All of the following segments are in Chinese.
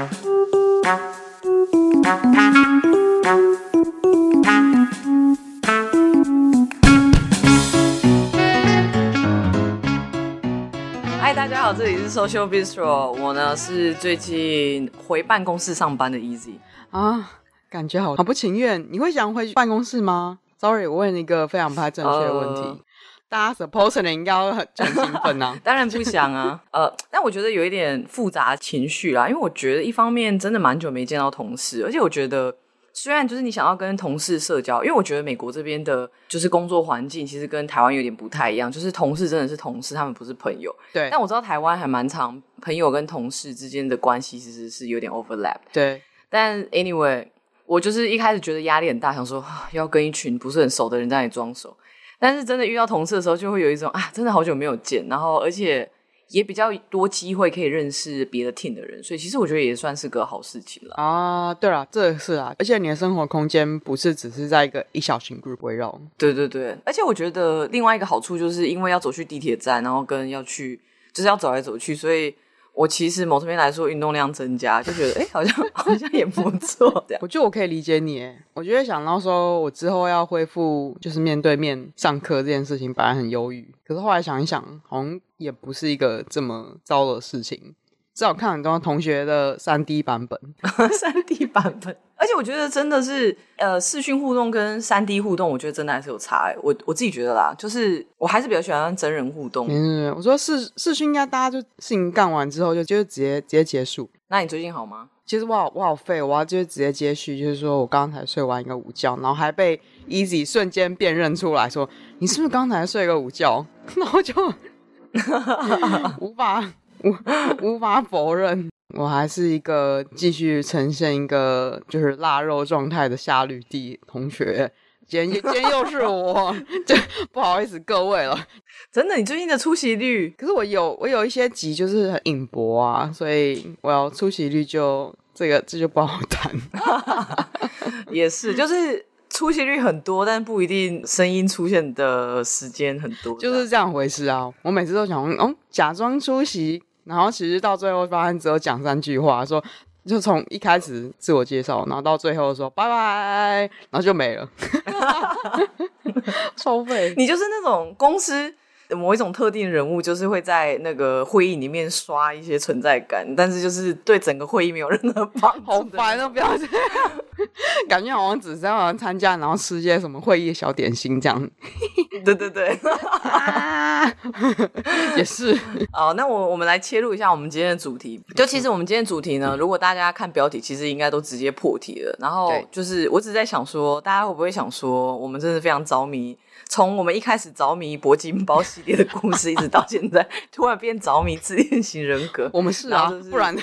嗨，大家好，这里是 Social Bistro，我呢是最近回办公室上班的 Easy 啊，感觉好好不情愿。你会想回办公室吗？Sorry，我问一个非常不太正确的问题。呃大家 supposedly 应该很很兴奋呐，当然不想啊。呃，但我觉得有一点复杂情绪啦，因为我觉得一方面真的蛮久没见到同事，而且我觉得虽然就是你想要跟同事社交，因为我觉得美国这边的就是工作环境其实跟台湾有点不太一样，就是同事真的是同事，他们不是朋友。对。但我知道台湾还蛮常朋友跟同事之间的关系其实是有点 overlap。对。但 anyway，我就是一开始觉得压力很大，想说要跟一群不是很熟的人在那里装熟。但是真的遇到同事的时候，就会有一种啊，真的好久没有见，然后而且也比较多机会可以认识别的 team 的人，所以其实我觉得也算是个好事情了啊。对了，这是啊，而且你的生活空间不是只是在一个一小型 group 围绕。对对对，而且我觉得另外一个好处就是因为要走去地铁站，然后跟要去就是要走来走去，所以。我其实某方面来说，运动量增加，就觉得哎、好像好像也不错。这样，我觉得我可以理解你。哎，我觉得想到说我之后要恢复，就是面对面上课这件事情，本来很忧郁，可是后来想一想，好像也不是一个这么糟的事情。至少看很多同学的三 D 版本，三 D 版本，而且我觉得真的是，呃，视讯互动跟三 D 互动，我觉得真的还是有差哎。我我自己觉得啦，就是我还是比较喜欢真人互动。嗯，我说视视讯应该大家就事情干完之后就就直接直接结束。那你最近好吗？其实我好我好废，我要就直接接续，就是说我刚才睡完一个午觉，然后还被 Easy 瞬间辨认出来说，你是不是刚才睡个午觉？然后就 无法。无 无法否认，我还是一个继续呈现一个就是腊肉状态的夏绿蒂同学。今天今天又是我，就不好意思各位了。真的，你最近的出席率？可是我有我有一些集就是很引博啊，所以我要出席率就这个这就不好谈。也是，就是出席率很多，但不一定声音出现的时间很多，就是这样回事啊。我每次都想，哦，假装出席。然后其实到最后发现只有讲三句话，说就从一开始自我介绍，然后到最后说拜拜，然后就没了，收费。你就是那种公司某一种特定人物，就是会在那个会议里面刷一些存在感，但是就是对整个会议没有任何帮助。好烦哦，不要这样，感觉好像只是要参加，然后吃些什么会议小点心这样。对对对，也是。哦，那我我们来切入一下我们今天的主题。就其实我们今天的主题呢，如果大家看标题，其实应该都直接破题了。然后就是我只在想说，大家会不会想说，我们真的非常着迷，从我们一开始着迷铂金包系列的故事，一直到现在突然变着迷自恋型人格。我们是啊，是不然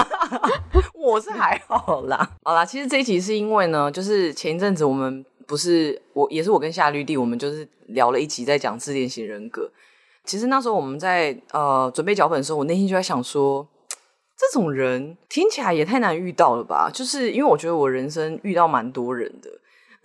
我是还好啦。好啦，其实这一集是因为呢，就是前一阵子我们。不是我，也是我跟夏绿蒂，我们就是聊了一集在讲自恋型人格。其实那时候我们在呃准备脚本的时候，我内心就在想说，这种人听起来也太难遇到了吧？就是因为我觉得我人生遇到蛮多人的，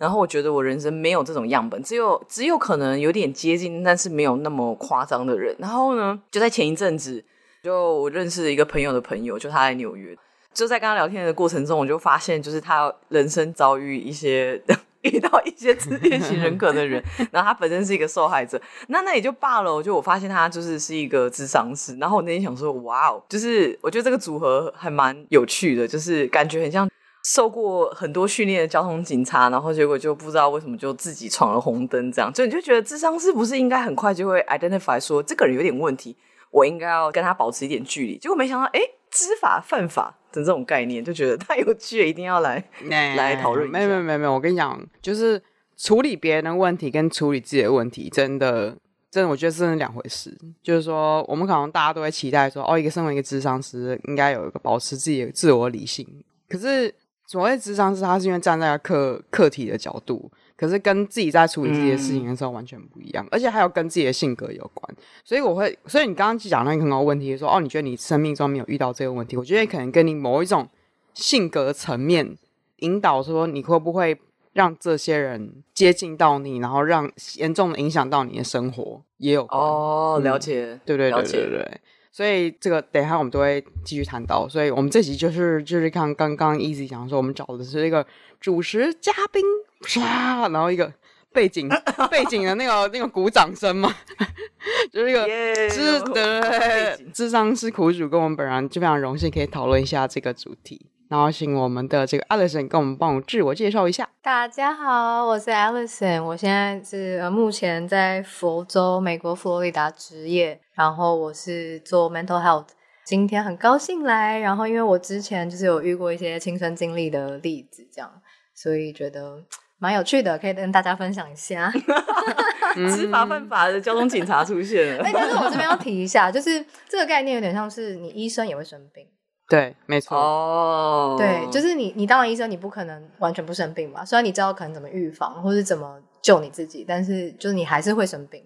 然后我觉得我人生没有这种样本，只有只有可能有点接近，但是没有那么夸张的人。然后呢，就在前一阵子，就我认识一个朋友的朋友，就他在纽约，就在跟他聊天的过程中，我就发现，就是他人生遭遇一些。遇到一些自恋型人格的人，然后他本身是一个受害者，那那也就罢了。就我发现他就是是一个智商师，然后我那天想说，哇哦，就是我觉得这个组合还蛮有趣的，就是感觉很像受过很多训练的交通警察，然后结果就不知道为什么就自己闯了红灯，这样，就你就觉得智商是不是应该很快就会 identify 说这个人有点问题，我应该要跟他保持一点距离，结果没想到，哎，知法犯法。的这种概念就觉得太有趣了，一定要来、欸、来讨论。没有没有没有没有，我跟你讲，就是处理别人的问题跟处理自己的问题，真的真的，我觉得这是两回事。就是说，我们可能大家都会期待说，哦，一个身为一个智商师，应该有一个保持自己的自我理性。可是所谓智商是，他是因为站在客客体的角度。可是跟自己在处理这些事情的时候完全不一样，嗯、而且还有跟自己的性格有关，所以我会，所以你刚刚讲那个很好问题，说哦，你觉得你生命中没有遇到这个问题？我觉得可能跟你某一种性格层面引导，说你会不会让这些人接近到你，然后让严重的影响到你的生活也有。哦，了解，嗯、对对对对对。所以这个等一下我们都会继续谈到。所以我们这集就是就是看刚刚 Easy 讲说，我们找的是一个主持嘉宾，唰，然后一个背景 背景的那个那个鼓掌声嘛，就是一个智的智商是苦主跟我们本人就非常荣幸可以讨论一下这个主题。然后请我们的这个 Alison 跟我们帮我自我介绍一下。大家好，我是 Alison，我现在是呃目前在佛州，美国佛罗里达执业，然后我是做 mental health。今天很高兴来，然后因为我之前就是有遇过一些亲身经历的例子，这样，所以觉得蛮有趣的，可以跟大家分享一下。执法犯法的交通警察出现了。哎，但是我这边要提一下，就是这个概念有点像是你医生也会生病。对，没错。哦，oh. 对，就是你，你当了医生，你不可能完全不生病嘛。虽然你知道可能怎么预防，或是怎么救你自己，但是就是你还是会生病。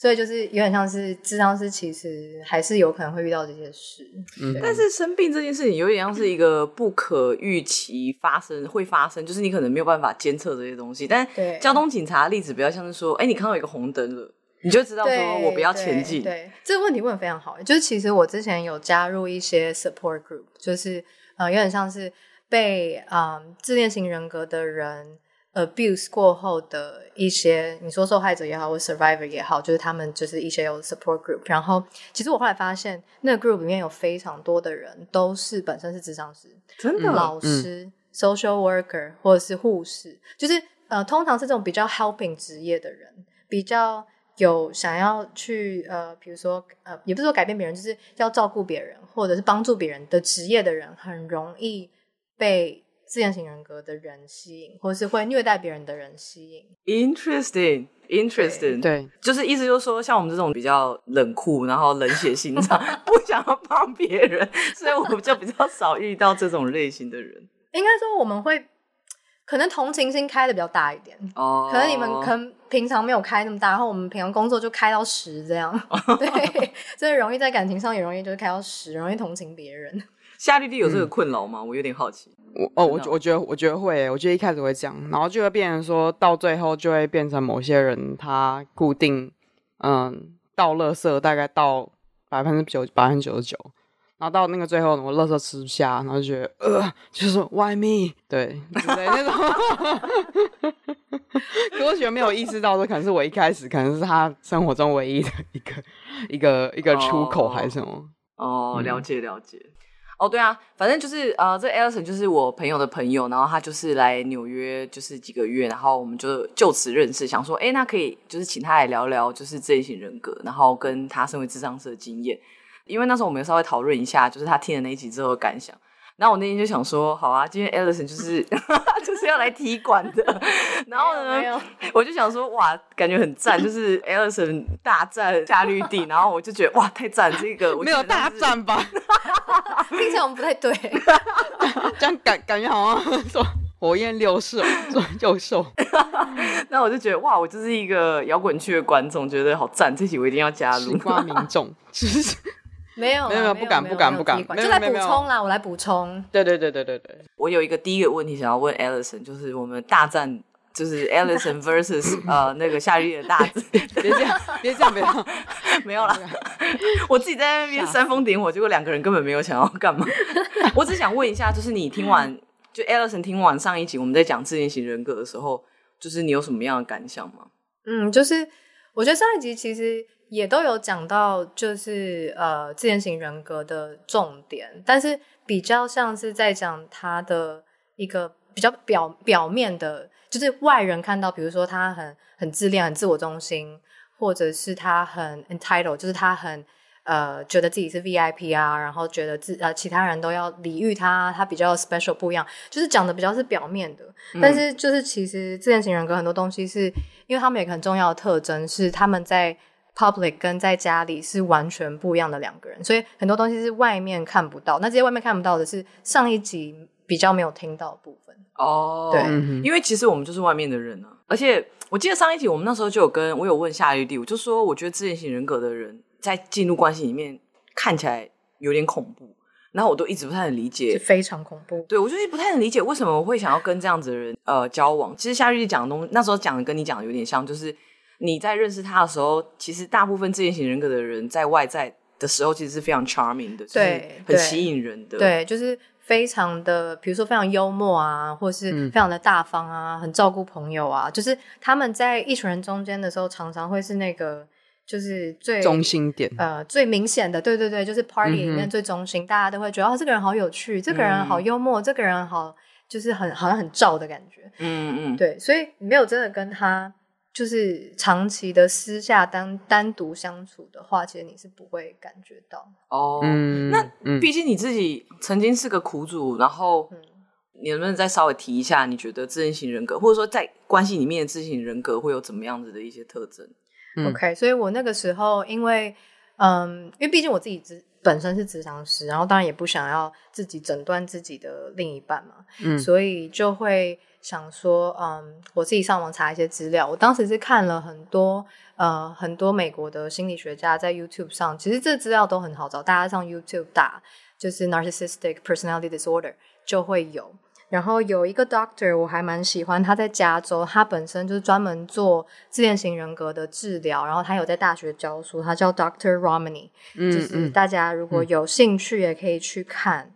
所以就是有点像是智商师，其实还是有可能会遇到这些事。嗯，但是生病这件事情有点像是一个不可预期发生，会发生，就是你可能没有办法监测这些东西。但交通警察的例子比较像是说，哎，你看到一个红灯了。你就知道说我不要前进。对，对，这个问题问的非常好。就是其实我之前有加入一些 support group，就是呃有点像是被啊、呃、自恋型人格的人 abuse 过后的一些，你说受害者也好，或 survivor 也好，就是他们就是一些有 support group。然后其实我后来发现，那个 group 里面有非常多的人都是本身是智商师，真的老师、嗯、social worker 或者是护士，就是呃通常是这种比较 helping 职业的人，比较。有想要去呃，比如说呃，也不是说改变别人，就是要照顾别人或者是帮助别人的职业的人，很容易被自恋型人格的人吸引，或者是会虐待别人的人吸引。Interesting，interesting，对，就是意思就是说，像我们这种比较冷酷，然后冷血心肠，不想要帮别人，所以我们就比较少遇到这种类型的人。应该说我们会。可能同情心开的比较大一点，oh. 可能你们可能平常没有开那么大，然后我们平常工作就开到十这样，oh. 对，所以容易在感情上也容易就是开到十，容易同情别人。夏绿蒂有这个困扰吗？嗯、我有点好奇。我哦，我我觉得我觉得会，我觉得一开始会这样，然后就会变成说到最后就会变成某些人他固定嗯到垃圾大概到百分之九百分之九十九。然后到那个最后，我垃圾吃不下，然后就觉得呃，就是说 why me？对，对那种。可我觉得没有意识到说，可能是我一开始可能是他生活中唯一的一个一个一个出口还是什么？哦，了解了解。哦，对啊，反正就是呃，这 Alison 就是我朋友的朋友，然后他就是来纽约就是几个月，然后我们就就此认识，想说，哎，那可以就是请他来聊聊就是这一型人格，然后跟他身为智商师的经验。因为那时候我们有稍微讨论一下，就是他听了那一集之后的感想。然后我那天就想说，好啊，今天 Alison 就是 就是要来踢馆的。然后呢，我就想说，哇，感觉很赞，就是 Alison 大战夏绿蒂。然后我就觉得，哇，太赞，这个我没有大战吧？听起来我们不太对，这样感感觉好像说火焰六兽，六兽。那我就觉得，哇，我就是一个摇滚区的观众，觉得好赞，这集我一定要加入。西瓜民众，没有，没有，不敢，不敢，不敢，就来补充啦，我来补充。对，对，对，对，对，对。我有一个第一个问题想要问 Alison，就是我们大战，就是 Alison versus 呃那个夏绿蒂的大战。别这样，别这样，别这样，没有啦。我自己在那边煽风点火，结果两个人根本没有想要干嘛。我只想问一下，就是你听完，就 Alison 听完上一集我们在讲自恋型人格的时候，就是你有什么样的感想吗？嗯，就是我觉得上一集其实。也都有讲到，就是呃，自恋型人格的重点，但是比较像是在讲他的一个比较表表面的，就是外人看到，比如说他很很自恋、很自我中心，或者是他很 entitled，就是他很呃觉得自己是 VIP 啊，然后觉得自呃其他人都要礼遇他，他比较 special 不一样，就是讲的比较是表面的，嗯、但是就是其实自恋型人格很多东西是因为他们有一个很重要的特征是他们在。Public 跟在家里是完全不一样的两个人，所以很多东西是外面看不到。那这些外面看不到的是上一集比较没有听到的部分哦。对，因为其实我们就是外面的人啊。而且我记得上一集我们那时候就有跟我有问夏玉帝，我就说我觉得自恋型人格的人在进入关系里面看起来有点恐怖，然后我都一直不太能理解，非常恐怖。对，我就是不太能理解为什么我会想要跟这样子的人呃交往。其实夏玉帝讲的东西，那时候讲的跟你讲的有点像，就是。你在认识他的时候，其实大部分自恋型人格的人在外在的时候，其实是非常 charming 的，对，很吸引人的，对，就是非常的，比如说非常幽默啊，或是非常的大方啊，嗯、很照顾朋友啊，就是他们在一群人中间的时候，常常会是那个就是最中心点，呃，最明显的，对对对，就是 party 里面最中心，嗯、大家都会觉得哦，这个人好有趣，这个人好幽默，嗯、这个人好就是很好像很照的感觉，嗯嗯，对，所以你没有真的跟他。就是长期的私下单单独相处的话，其实你是不会感觉到哦。嗯、那毕竟你自己曾经是个苦主，然后你能不能再稍微提一下，你觉得自恋型人格，或者说在关系里面的自恋型人格会有怎么样子的一些特征、嗯、？OK，所以我那个时候因为嗯，因为毕竟我自己自本身是职场师，然后当然也不想要自己诊断自己的另一半嘛，嗯，所以就会。想说，嗯，我自己上网查一些资料。我当时是看了很多，呃，很多美国的心理学家在 YouTube 上，其实这资料都很好找，大家上 YouTube 打就是 Narcissistic Personality Disorder 就会有。然后有一个 Doctor 我还蛮喜欢，他在加州，他本身就是专门做自恋型人格的治疗，然后他有在大学教书，他叫 Doctor 嗯，就是大家如果有兴趣也可以去看，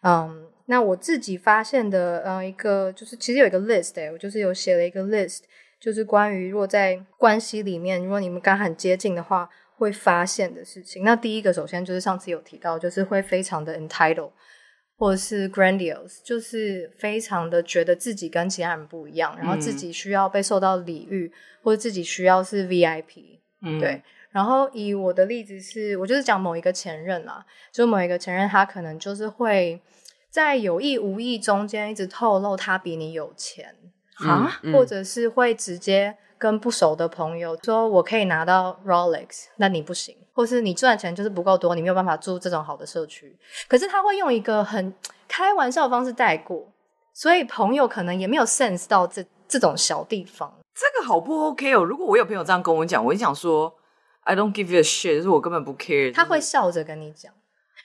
嗯。嗯那我自己发现的，呃，一个就是其实有一个 list，欸，我就是有写了一个 list，就是关于如果在关系里面，如果你们刚很接近的话，会发现的事情。那第一个，首先就是上次有提到，就是会非常的 entitled，或者是 grandiose，就是非常的觉得自己跟其他人不一样，然后自己需要被受到礼遇，嗯、或者自己需要是 VIP，嗯，对。然后以我的例子是，我就是讲某一个前任啊，就某一个前任，他可能就是会。在有意无意中间，一直透露他比你有钱啊，或者是会直接跟不熟的朋友说：“我可以拿到 Rolex，那你不行。”或是你赚钱就是不够多，你没有办法住这种好的社区。可是他会用一个很开玩笑的方式带过，所以朋友可能也没有 sense 到这这种小地方。这个好不 OK 哦？如果我有朋友这样跟我讲，我就想说：“I don't give you a shit”，就是我根本不 care。他会笑着跟你讲。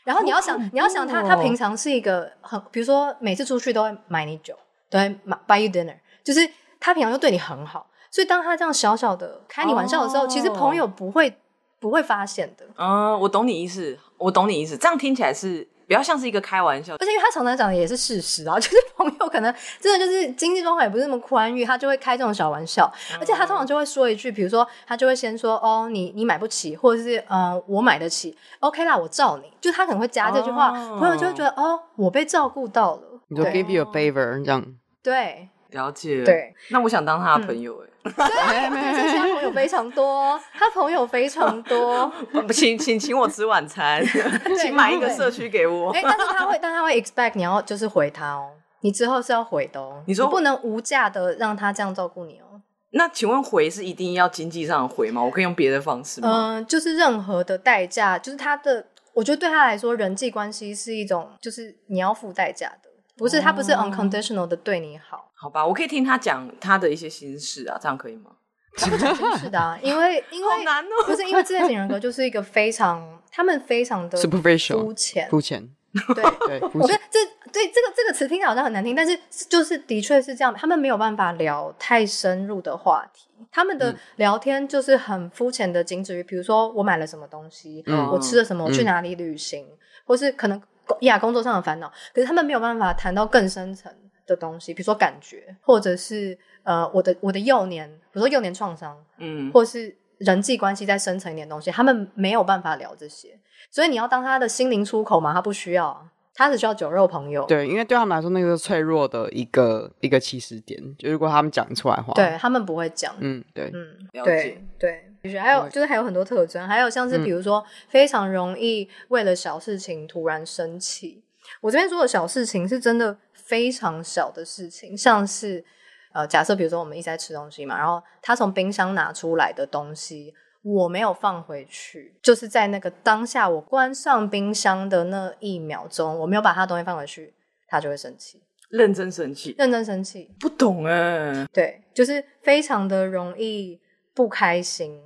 然后你要想，你要想他，他平常是一个很，比如说每次出去都会买你酒，都会买 buy you dinner，就是他平常就对你很好，所以当他这样小小的开你玩笑的时候，其实朋友不会不会发现的。嗯，我懂你意思，我懂你意思，这样听起来是。比较像是一个开玩笑，而且因为他常常讲的也是事实啊，就是朋友可能真的就是经济状况也不是那么宽裕，他就会开这种小玩笑，嗯、而且他通常就会说一句，比如说他就会先说哦，你你买不起，或者是呃我买得起，OK 啦，我罩你，就他可能会加这句话，哦、朋友就会觉得哦，我被照顾到了，你就 give you a favor 这样，对，了解，对，那我想当他的朋友哎、欸。对，其实他朋友非常多，他朋友非常多。请请请我吃晚餐，请买一个社区给我。哎，但是他会，但他会 expect 你要就是回他哦，你之后是要回的哦。你说你不能无价的让他这样照顾你哦。那请问回是一定要经济上的回吗？我可以用别的方式吗？嗯、呃，就是任何的代价，就是他的，我觉得对他来说，人际关系是一种，就是你要付代价的。不是，他不是 unconditional 的对你好，好吧？我可以听他讲他的一些心事啊，这样可以吗？他不讲心事的啊，因为因为 难哦，不是因为自恋型人格就是一个非常，他们非常的肤浅，肤浅。对对，我觉得这对这个这个词听起来好像很难听，但是就是的确是这样，他们没有办法聊太深入的话题，他们的聊天就是很肤浅的，仅止于比如说我买了什么东西，我吃了什么，我去哪里旅行，或是可能。呀，工作上的烦恼，可是他们没有办法谈到更深层的东西，比如说感觉，或者是呃，我的我的幼年，比如说幼年创伤，嗯，或是人际关系再深层一点东西，他们没有办法聊这些，所以你要当他的心灵出口嘛？他不需要，他只需要酒肉朋友。对，因为对他们来说，那个是脆弱的一个一个起始点，就如果他们讲出来的话，对他们不会讲，嗯，对，嗯，了解，对。对还有就是还有很多特征，还有像是比如说非常容易为了小事情突然生气。我这边说的小事情是真的非常小的事情，像是呃，假设比如说我们一直在吃东西嘛，然后他从冰箱拿出来的东西我没有放回去，就是在那个当下我关上冰箱的那一秒钟，我没有把他东西放回去，他就会生气，认真生气，认真生气，不懂哎，对，就是非常的容易不开心。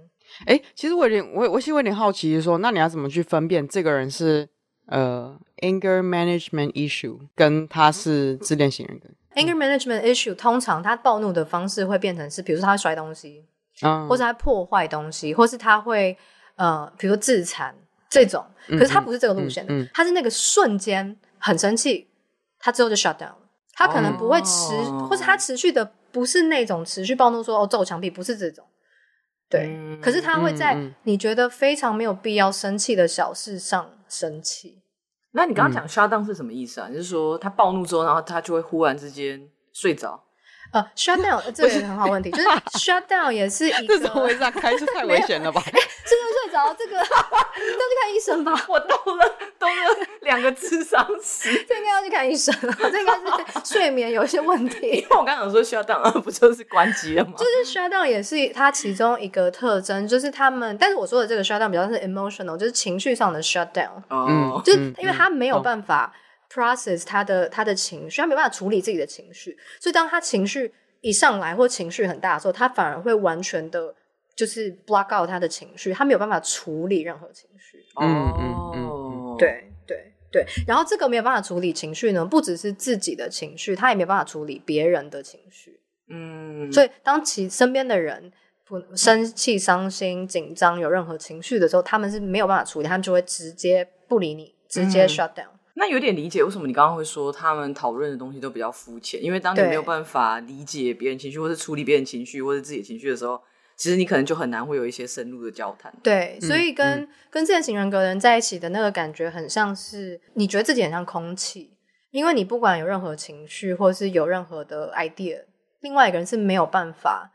哎，其实我有点，我我其实有点好奇，说那你要怎么去分辨这个人是呃 anger management issue，跟他是自恋型人格？anger management issue 通常他暴怒的方式会变成是，比如说他会摔东西，嗯，或是他破坏东西，或是他会呃，比如说自残，这种。可是他不是这个路线的，嗯嗯嗯、他是那个瞬间很生气，他之后就 shut down 了。他可能不会持，哦、或者他持续的不是那种持续暴怒说哦揍墙壁，不是这种。对，嗯、可是他会在你觉得非常没有必要生气的小事上生气。那你刚刚讲 shut down 是什么意思啊？嗯、就是说他暴怒之后，然后他就会忽然之间睡着。呃，shut down 这也是很好问题，就是 shut down 也是一个，这怎么会这样开？是太危险了吧？哎，这个睡着，这个 要去看医生吧？我兜了兜了两个智商师，这应该要去看医生了，这应该是睡眠有一些问题。因为我刚刚说 shut down 不就是关机了吗？就是 shut down 也是它其中一个特征，就是他们，但是我说的这个 shut down 比较是 emotional，就是情绪上的 shut down，嗯，就是因为他没有办法 process 他的他的情绪，他没办法处理自己的情绪，所以当他情绪。一上来或情绪很大的时候，他反而会完全的，就是 block out 他的情绪，他没有办法处理任何情绪。嗯嗯嗯，对对对。然后这个没有办法处理情绪呢，不只是自己的情绪，他也没有办法处理别人的情绪。嗯。所以当其身边的人不生气、伤心、紧张，有任何情绪的时候，他们是没有办法处理，他们就会直接不理你，直接 shut down。那有点理解为什么你刚刚会说他们讨论的东西都比较肤浅，因为当你没有办法理解别人情绪，或是处理别人情绪，或者自己的情绪的时候，其实你可能就很难会有一些深入的交谈。对，所以跟、嗯、跟自恋型人格的人在一起的那个感觉，很像是你觉得自己很像空气，因为你不管有任何情绪，或是有任何的 idea，另外一个人是没有办法，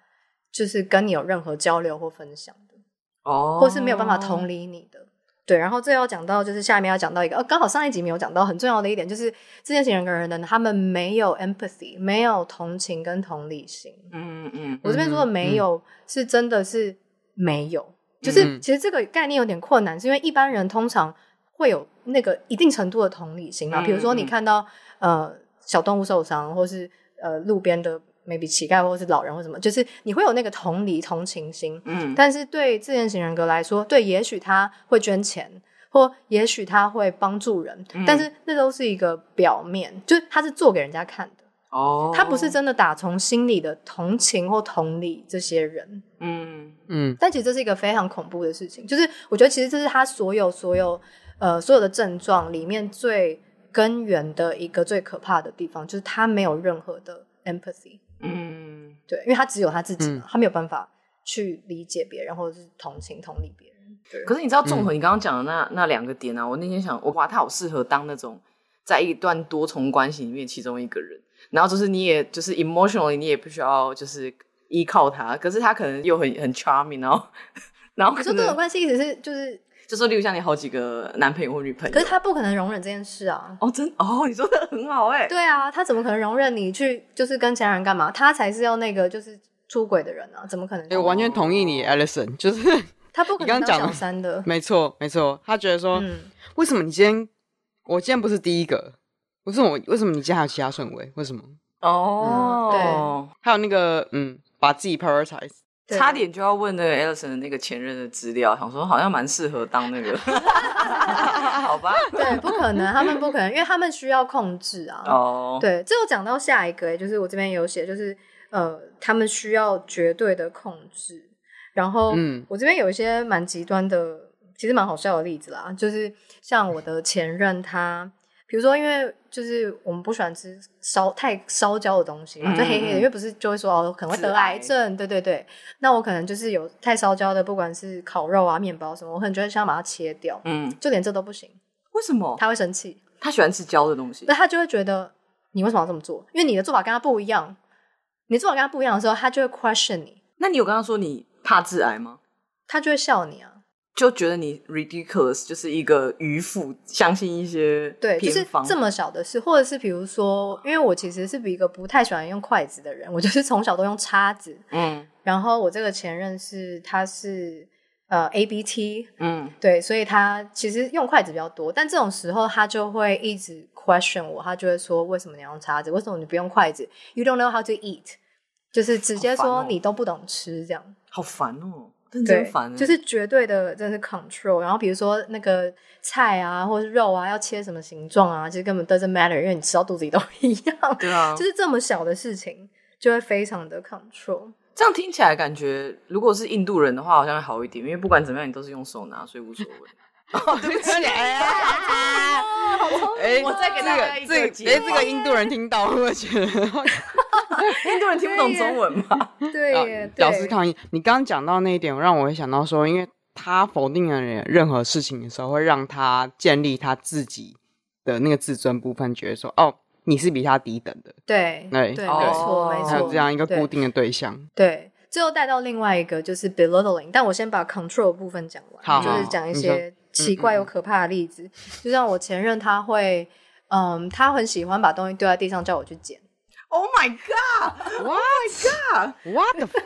就是跟你有任何交流或分享的，哦，或是没有办法同理你的。对，然后这要讲到就是下面要讲到一个，呃，刚好上一集没有讲到很重要的一点，就是自恋型人格人的他们没有 empathy，没有同情跟同理心。嗯嗯，嗯我这边说的没有、嗯、是真的是没有，就是其实这个概念有点困难，是因为一般人通常会有那个一定程度的同理心嘛，比如说你看到呃小动物受伤，或是呃路边的。Maybe 乞丐或是老人或什么，就是你会有那个同理同情心，嗯，但是对自恋型人格来说，对，也许他会捐钱，或也许他会帮助人，嗯、但是那都是一个表面，就是他是做给人家看的，哦，他不是真的打从心里的同情或同理这些人，嗯。嗯，但其实这是一个非常恐怖的事情，就是我觉得其实这是他所有所有呃所有的症状里面最根源的一个最可怕的地方，就是他没有任何的 empathy。嗯，对，因为他只有他自己，嗯、他没有办法去理解别人，或者是同情、同理别人。对。可是你知道，综合你刚刚讲的那、嗯、那两个点啊，我那天想，哇，他好适合当那种在一段多重关系里面其中一个人，然后就是你也就是 emotionally 你也不需要就是依靠他，可是他可能又很很 charming，然后 然后可是多重关系意思是就是。就说，例如像你好几个男朋友或女朋友，可是他不可能容忍这件事啊！哦，真哦，你说的很好哎、欸。对啊，他怎么可能容忍你去就是跟其他人干嘛？他才是要那个就是出轨的人啊！怎么可能？我完全同意你，Alison，就是 他不可能当小三的。没错，没错，他觉得说，嗯、为什么你今天我今天不是第一个？为什么我为什么你今天还有其他顺位？为什么？哦、嗯，对，还有那个嗯，把自己 prioritize。对差点就要问那个 Alison 的那个前任的资料，想说好像蛮适合当那个，好吧？对，不可能，他们不可能，因为他们需要控制啊。哦，oh. 对，这又讲到下一个，就是我这边有写，就是呃，他们需要绝对的控制。然后，嗯，我这边有一些蛮极端的，其实蛮好笑的例子啦，就是像我的前任他。比如说，因为就是我们不喜欢吃烧太烧焦的东西嘛，就黑黑的，因为不是就会说哦，可能会得癌症，癌对对对。那我可能就是有太烧焦的，不管是烤肉啊、面包什么，我可能就会想把它切掉。嗯，就连这都不行。为什么？他会生气。他喜欢吃焦的东西，那他就会觉得你为什么要这么做？因为你的做法跟他不一样。你做法跟他不一样的时候，他就会 question 你。那你有跟他说你怕致癌吗？他就会笑你啊。就觉得你 ridiculous，就是一个愚夫，相信一些对，就是这么小的事，或者是比如说，因为我其实是比一个不太喜欢用筷子的人，我就是从小都用叉子，嗯，然后我这个前任是他是呃 ABT，嗯，对，所以他其实用筷子比较多，但这种时候他就会一直 question 我，他就会说为什么你要用叉子，为什么你不用筷子？You don't know how to eat，就是直接说你都不懂吃这样，好烦哦。对，就是绝对的，真是 control。然后比如说那个菜啊，或者是肉啊，要切什么形状啊，其实根本 doesn't matter，因为你吃到肚子里都 一样。对啊，就是这么小的事情，就会非常的 control。这样听起来感觉，如果是印度人的话，好像会好一点，因为不管怎么样，你都是用手拿，所以无所谓。哦，对不起，哎，我再给大家一个这个，哎，这个印度人听到会不会觉得印度人听不懂中文 吗？对，表示抗议。你刚刚讲到那一点，让我会想到说，因为他否定了任何事情的时候，会让他建立他自己的那个自尊部分，觉得说，哦，你是比他低等的。对，对，对，没错，没错，还有这样一个固定的对象。对。最后带到另外一个就是 belittling，但我先把 control 部分讲完，好就是讲一些奇怪又可怕的例子。嗯嗯、就像我前任，他会，嗯，他很喜欢把东西丢在地上，叫我去捡。Oh my god！Oh my god！What the？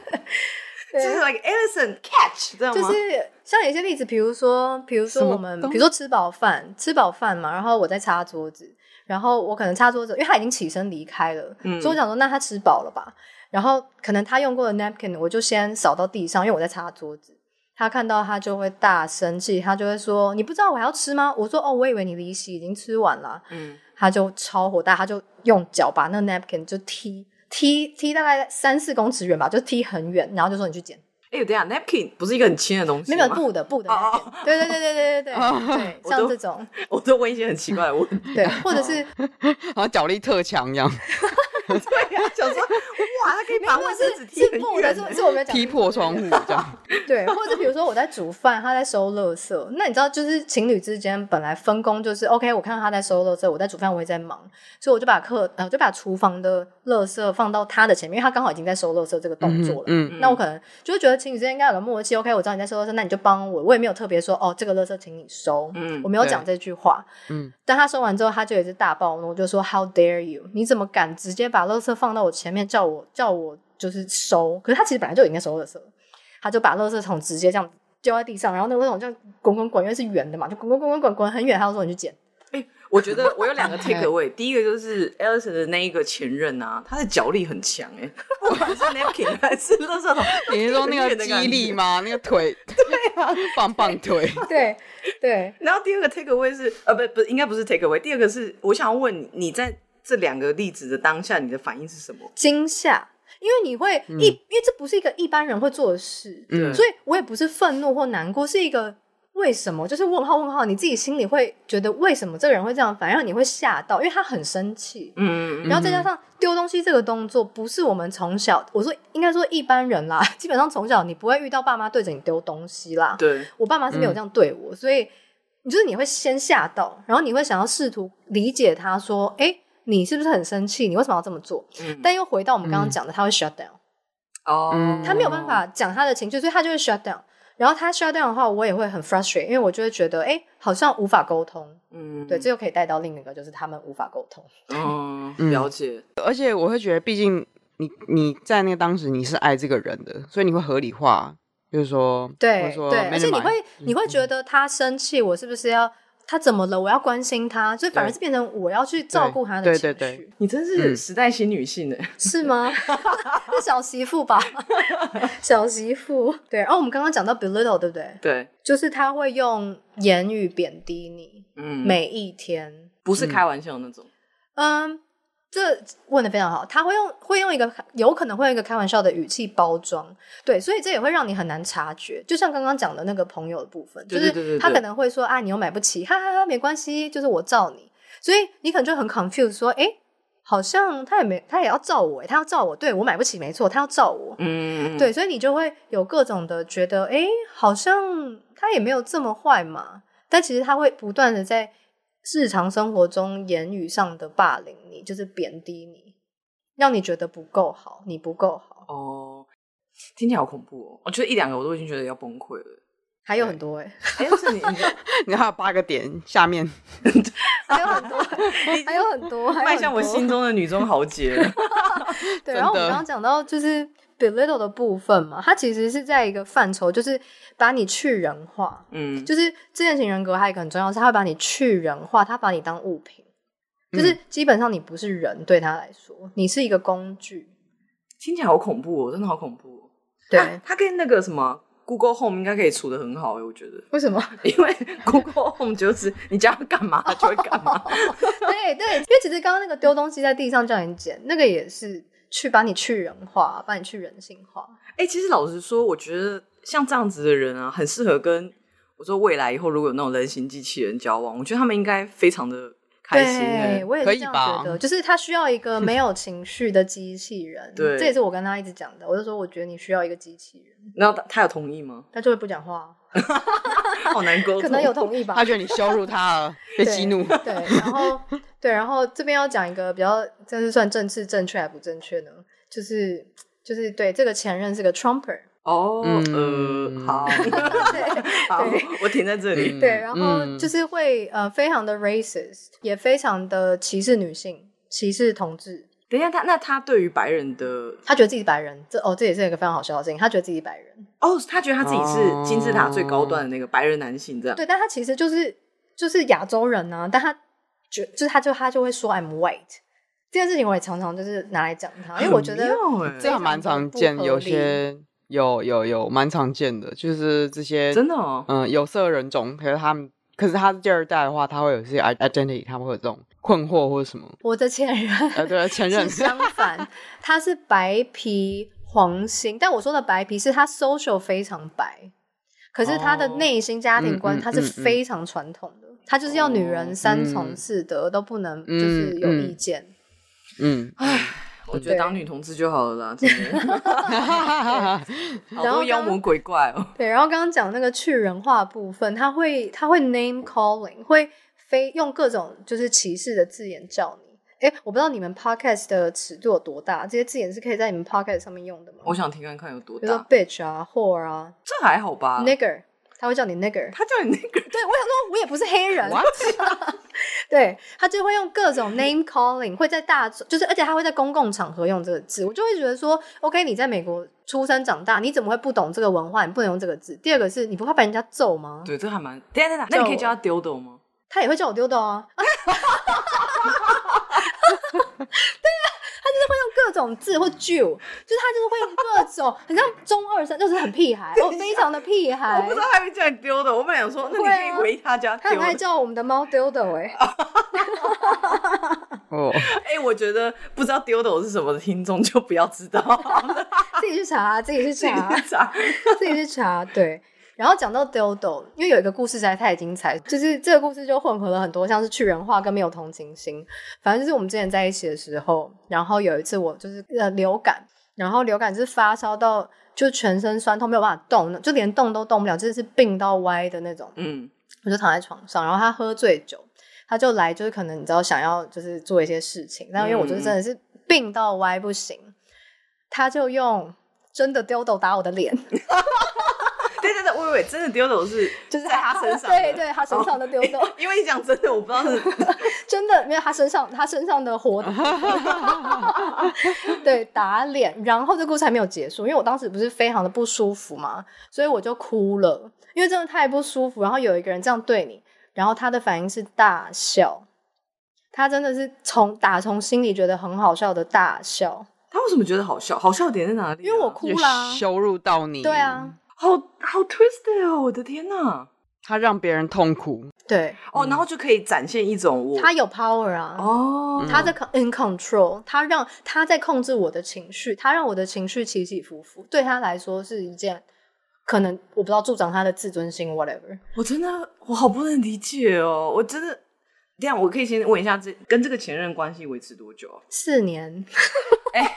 就是 like innocent catch，知道吗？就是像有些例子，比如说，比如说我们，比如说吃饱饭，吃饱饭嘛，然后我在擦桌子，然后我可能擦桌子，因为他已经起身离开了，嗯、所以我想说，那他吃饱了吧？然后可能他用过的 napkin，我就先扫到地上，因为我在擦桌子。他看到他就会大生气，他就会说：“你不知道我还要吃吗？”我说：“哦，我以为你离席已经吃完了。”嗯，他就超火大，他就用脚把那 napkin 就踢踢踢大概三四公尺远吧，就踢很远，然后就说：“你去捡。”哎呀，napkin 不是一个很轻的东西，那个布的布的，对对对对对对对，像这种，我都问一些很奇怪的问题，对，或者是 好像脚力特强一样，对呀，脚说。哇，他可以把卫生纸踢很远，是我们讲踢破窗户这样。对，或者比如说我在煮饭，他在收垃圾。那你知道，就是情侣之间本来分工就是 OK，我看到他在收垃圾，我在煮饭，我也在忙，所以我就把客呃，就把厨房的垃圾放到他的前面，因为他刚好已经在收垃圾这个动作了。嗯，那我可能就会觉得情侣之间应该有个默契。OK，我知道你在收垃圾，那你就帮我，我也没有特别说哦，这个垃圾请你收。嗯，我没有讲这句话。嗯，但他收完之后，他就也是大暴怒，就说 How dare you？你怎么敢直接把把垃圾放到我前面，叫我叫我就是收，可是他其实本来就应该收垃圾，他就把垃圾桶直接这样丢在地上，然后那个垃圾桶这样滚滚滚，因为是圆的嘛，就滚滚滚滚滚滚很远，他就说你去捡。哎、欸，我觉得 我有两个 take away，第一个就是 Alison 的那一个前任啊，他的脚力很强哎，不管是 napkin 还是垃圾桶，你是说那个 肌力吗？那个腿，对啊，棒棒腿，对对。然后第二个 take away 是呃不不应该不是 take away，第二个是我想要问你，你在。这两个例子的当下，你的反应是什么？惊吓，因为你会一，嗯、因为这不是一个一般人会做的事，嗯，所以我也不是愤怒或难过，是一个为什么，就是问号问号，你自己心里会觉得为什么这个人会这样，反而你会吓到，因为他很生气，嗯，然后再加上丢东西这个动作，不是我们从小，我说应该说一般人啦，基本上从小你不会遇到爸妈对着你丢东西啦，对，我爸妈是没有这样对我，嗯、所以你就是你会先吓到，然后你会想要试图理解他说，哎。你是不是很生气？你为什么要这么做？嗯、但又回到我们刚刚讲的，嗯、他会 shut down。哦，他没有办法讲他的情绪，所以他就会 shut down。然后他 shut down 的话，我也会很 frustrated，因为我就会觉得，哎，好像无法沟通。嗯，对，这又可以带到另一个，就是他们无法沟通。嗯，了解。而且我会觉得，毕竟你你在那个当时你是爱这个人的，所以你会合理化，就是说，对对，而且你会你会觉得他生气，我是不是要？他怎么了？我要关心他，所以反而是变成我要去照顾他的情绪。对对对，你真是时代新女性呢？是吗？是小媳妇吧？小媳妇。对，然后我们刚刚讲到 belittle，对不对？对，就是他会用言语贬低你。嗯，每一天不是开玩笑那种。嗯。这问的非常好，他会用会用一个有可能会用一个开玩笑的语气包装，对，所以这也会让你很难察觉。就像刚刚讲的那个朋友的部分，就是他可能会说啊，你又买不起，哈哈哈，没关系，就是我罩你，所以你可能就很 confused，说，哎，好像他也没他也要罩我，他要罩我，对，我买不起，没错，他要罩我，嗯，对，所以你就会有各种的觉得，哎，好像他也没有这么坏嘛，但其实他会不断的在。日常生活中言语上的霸凌你，就是贬低你，让你觉得不够好，你不够好。哦，听起来好恐怖哦！我觉得一两个我都已经觉得要崩溃了，还有很多哎、欸，哎，是你，你 还有八个点，下面 还有很多，还有很多，迈向我心中的女中豪杰。对，然后我们刚刚讲到就是。belittle 的部分嘛，它其实是在一个范畴，就是把你去人化。嗯，就是自恋型人格还有一个很重要是，他会把你去人化，他把你当物品，嗯、就是基本上你不是人，对他来说，你是一个工具。听起来好恐怖哦，真的好恐怖哦。对，他跟那个什么 Google Home 应该可以处的很好诶，我觉得。为什么？因为 Google Home 就是你叫它干嘛，它就会干嘛。对对，因为其实刚刚那个丢东西在地上叫你捡，那个也是。去把你去人化，把你去人性化。哎、欸，其实老实说，我觉得像这样子的人啊，很适合跟我说未来以后如果有那种人形机器人交往，我觉得他们应该非常的开心。对，我也是这样觉得，就是他需要一个没有情绪的机器人。对，这也是我跟他一直讲的。我就说，我觉得你需要一个机器人。那他他有同意吗？他就会不讲话。好难沟 通。可能有同意吧？他觉得你羞辱他了，被激怒。对，然后对，然后这边要讲一个比较，这是算政治正确还不正确呢？就是就是对，这个前任是个 Trumper。哦，呃，好，好，我停在这里。对，然后就是会呃，非常的 racist，也非常的歧视女性，歧视同志。等一下，他那他对于白人的，他觉得自己白人，这哦，这也是一个非常好笑的事情。他觉得自己白人，哦，他觉得他自己是金字塔最高端的那个白人男性，这样。对，但他其实就是就是亚洲人啊，但他觉就是他就他就会说 I'm white，这件事情我也常常就是拿来讲他，因为我觉得这样蛮常见，有些。有有有蛮常见的，就是这些真的哦，嗯，有色人种，可是他们，可是他是第二代的话，他会有些 identity，他们会有这种困惑或者什么。我的前任，呃，对，前 任。相反，他是白皮黄心，但我说的白皮是他 social 非常白，可是他的内心家庭观他是非常传统的，他就是要女人三从四德都不能就是有意见，嗯，唉。我觉得当女同志就好了啦，真的。好多妖魔鬼怪哦。对，然后刚刚讲那个去人化部分，他会他会 name calling，会非用各种就是歧视的字眼叫你。哎，我不知道你们 podcast 的尺度有多大，这些字眼是可以在你们 podcast 上面用的吗？我想听看看有多大。比如说 bitch 啊，whore 啊，这还好吧？nigger，他会叫你 nigger，他叫你 nigger。对，我想说，我也不是黑人。对，他就会用各种 name calling，会在大就是，而且他会在公共场合用这个字，我就会觉得说，OK，你在美国出生长大，你怎么会不懂这个文化？你不能用这个字。第二个是你不怕被人家揍吗？对，这还蛮……那你可以叫他丢豆吗？他也会叫我丢豆啊。种字或 Jew，就是他就是会用各种很像中二生，就是很屁孩，哦，非常的屁孩。我不知道他会叫你丢的，我本来想说，那你可以回他家丢。他很爱叫我们的猫丢的哎。哦，哎，我觉得不知道丢的我是什么的听众就不要知道，自己去查，自己去查，自己去查，对。然后讲到 dildo，因为有一个故事实在太精彩，就是这个故事就混合了很多像是去人化跟没有同情心。反正就是我们之前在一起的时候，然后有一次我就是呃流感，然后流感就是发烧到就全身酸痛没有办法动，就连动都动不了，就是病到歪的那种。嗯，我就躺在床上，然后他喝醉酒，他就来就是可能你知道想要就是做一些事情，但因为我就是真的是病到歪不行，他就用真的 dildo 打我的脸。对对对，喂喂，真的丢斗是就是在他身上，对对，他身上的丢斗。因为 你讲真的，我不知道是 真的，没有他身上，他身上的活的。对，打脸，然后这故事还没有结束，因为我当时不是非常的不舒服嘛，所以我就哭了，因为真的太不舒服。然后有一个人这样对你，然后他的反应是大笑，他真的是从打从心里觉得很好笑的大笑。他为什么觉得好笑？好笑点在哪里啊？因为我哭啦，羞辱到你。对啊。好好 twisted 哦！我的天呐，他让别人痛苦，对哦，然后就可以展现一种我他有 power 啊，哦，他在 in control，他让他在控制我的情绪，他让我的情绪起起伏伏，对他来说是一件可能我不知道助长他的自尊心 whatever。我真的我好不能理解哦，我真的这样，我可以先问一下，这跟这个前任关系维持多久啊？四年，哎。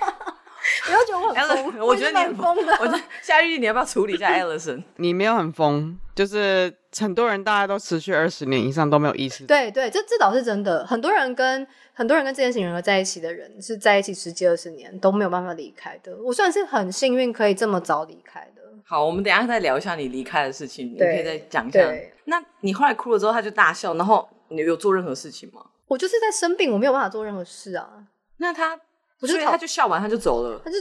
不要觉得我很疯，我觉得你很疯的。我觉得夏玉，你要不要处理一下 Alison？你没有很疯，就是很多人大家都持续二十年以上都没有意识。对对，这这倒是真的。很多人跟很多人跟这件事情人在一起的人是在一起十几二十年都没有办法离开的。我算是很幸运，可以这么早离开的。好，我们等一下再聊一下你离开的事情，你可以再讲一下。那你后来哭了之后，他就大笑，然后你有做任何事情吗？我就是在生病，我没有办法做任何事啊。那他？所以他就笑完，他就走了。他就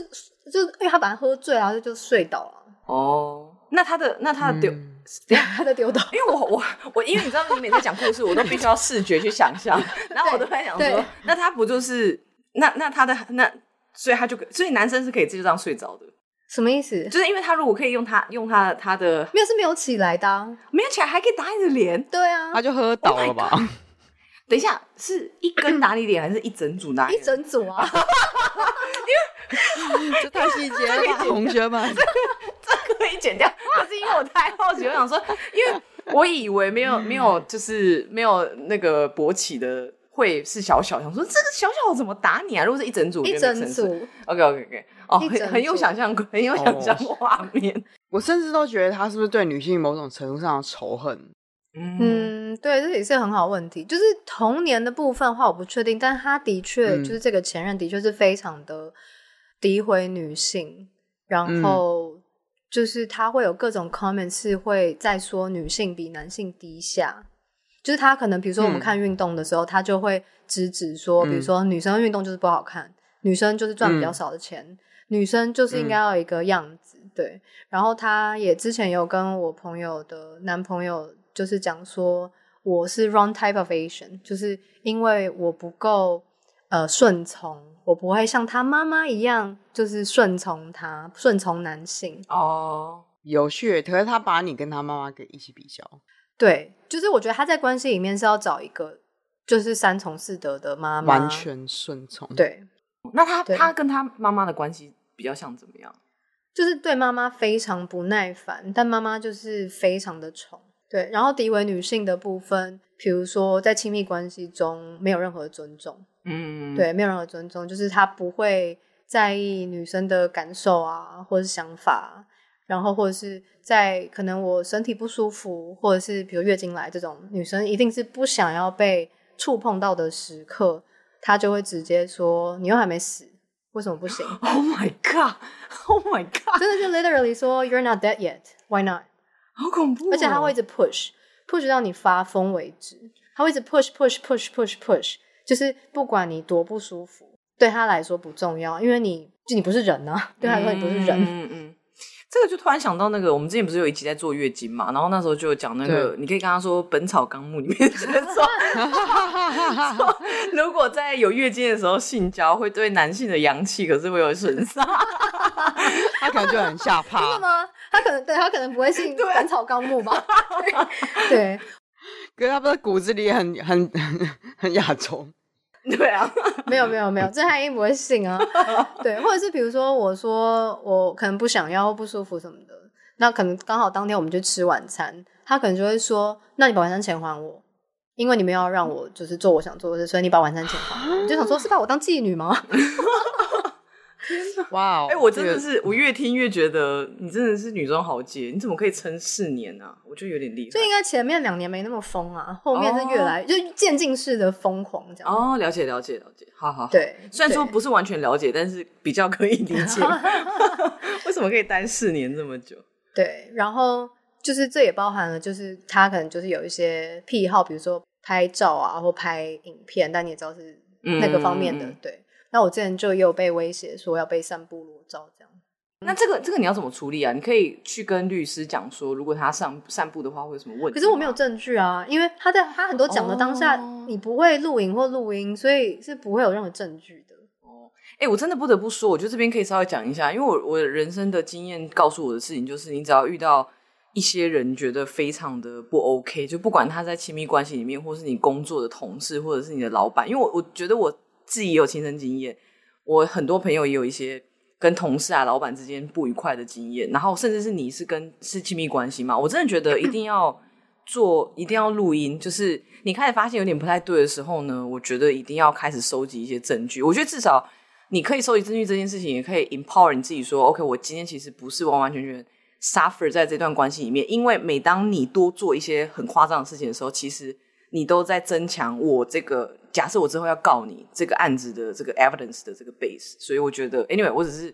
就因为他把他喝醉了，然后就睡倒了。哦，那他的那他的丢，他的丢倒。因为我我我，因为你知道，你每次讲故事，我都必须要视觉去想象。然后我都在想说，那他不就是那那他的那，所以他就所以男生是可以就这样睡着的。什么意思？就是因为他如果可以用他用他他的，没有是没有起来的，没有起来还可以打你的脸。对啊，他就喝倒了吧。等一下，是一根打你脸，还是一整组打？一整组啊！因 为这太细节了，同学们，这个可以剪掉。可是因为我太好奇，我想说，因为我以为没有没有，就是没有那个勃起的会是小小，想说这个小小怎么打你啊？如果是一整组，一整组，OK OK OK，哦，很很有想象，很有想象画面。Oh. 我甚至都觉得他是不是对女性某种程度上的仇恨？嗯，对，这也是很好问题。就是童年的部分的话，我不确定，但他的确、嗯、就是这个前任的确是非常的诋毁女性，然后就是他会有各种 comments 是会在说女性比男性低下。就是他可能比如说我们看运动的时候，嗯、他就会直指说，比如说女生运动就是不好看，嗯、女生就是赚比较少的钱，嗯、女生就是应该要一个样子。嗯、对，然后他也之前有跟我朋友的男朋友。就是讲说我是 wrong type of Asian，就是因为我不够呃顺从，我不会像他妈妈一样，就是顺从他，顺从男性。哦，有趣，可是他把你跟他妈妈给一起比较。对，就是我觉得他在关系里面是要找一个就是三从四德的妈妈，完全顺从。对，那他他跟他妈妈的关系比较像怎么样？就是对妈妈非常不耐烦，但妈妈就是非常的宠。对，然后诋毁女性的部分，比如说在亲密关系中没有任何尊重，嗯，对，没有任何尊重，就是他不会在意女生的感受啊，或者是想法，然后或者是在可能我身体不舒服，或者是比如月经来这种，女生一定是不想要被触碰到的时刻，他就会直接说：“你又还没死，为什么不行？”Oh my god！Oh my god！真的就 literally 说：“You're not dead yet. Why not？” 好恐怖、哦！而且他会一直 push push 到你发疯为止，他会一直 push push push push push，就是不管你多不舒服，对他来说不重要，因为你就你不是人啊，对他来说你不是人。嗯嗯，这个就突然想到那个，我们之前不是有一集在做月经嘛，然后那时候就讲那个，你可以跟他说《本草纲目》里面说，说 如果在有月经的时候性交，会对男性的阳气可是会有损伤，他可能就很吓怕，真的吗？他可能对他可能不会信 《本草纲目》吧？对，可是他不是骨子里很很很亚洲。对啊，没有没有没有，这他一定不会信啊。对，或者是比如说，我说我可能不想要不舒服什么的，那可能刚好当天我们就吃晚餐，他可能就会说：“那你把晚餐钱还我，因为你们要让我就是做我想做的事，所以你把晚餐钱还我。”你就想说，是把我当妓女吗？哇哦！哎，我真的是，我越听越觉得你真的是女装豪杰，你怎么可以撑四年呢？我觉得有点厉害。所以应该前面两年没那么疯啊，后面是越来就渐进式的疯狂这样。哦，了解了解了解，好好。对，虽然说不是完全了解，但是比较可以理解。为什么可以待四年这么久？对，然后就是这也包含了，就是他可能就是有一些癖好，比如说拍照啊，或拍影片，但你也知道是那个方面的，对。那我之前就也有被威胁说要被散布裸照这样，那这个这个你要怎么处理啊？你可以去跟律师讲说，如果他散散步的话会有什么问题？可是我没有证据啊，因为他在他很多讲的当下，哦、你不会录影或录音，所以是不会有任何证据的。哦，哎、欸，我真的不得不说，我觉得这边可以稍微讲一下，因为我我人生的经验告诉我的事情就是，你只要遇到一些人觉得非常的不 OK，就不管他在亲密关系里面，或是你工作的同事，或者是你的老板，因为我我觉得我。自己也有亲身经验，我很多朋友也有一些跟同事啊、老板之间不愉快的经验，然后甚至是你是跟是亲密关系嘛，我真的觉得一定要做，一定要录音。就是你开始发现有点不太对的时候呢，我觉得一定要开始收集一些证据。我觉得至少你可以收集证据这件事情，也可以 empower 你自己说，OK，我今天其实不是完完全全 suffer 在这段关系里面，因为每当你多做一些很夸张的事情的时候，其实你都在增强我这个。假设我之后要告你这个案子的这个 evidence 的这个 base，所以我觉得 anyway，我只是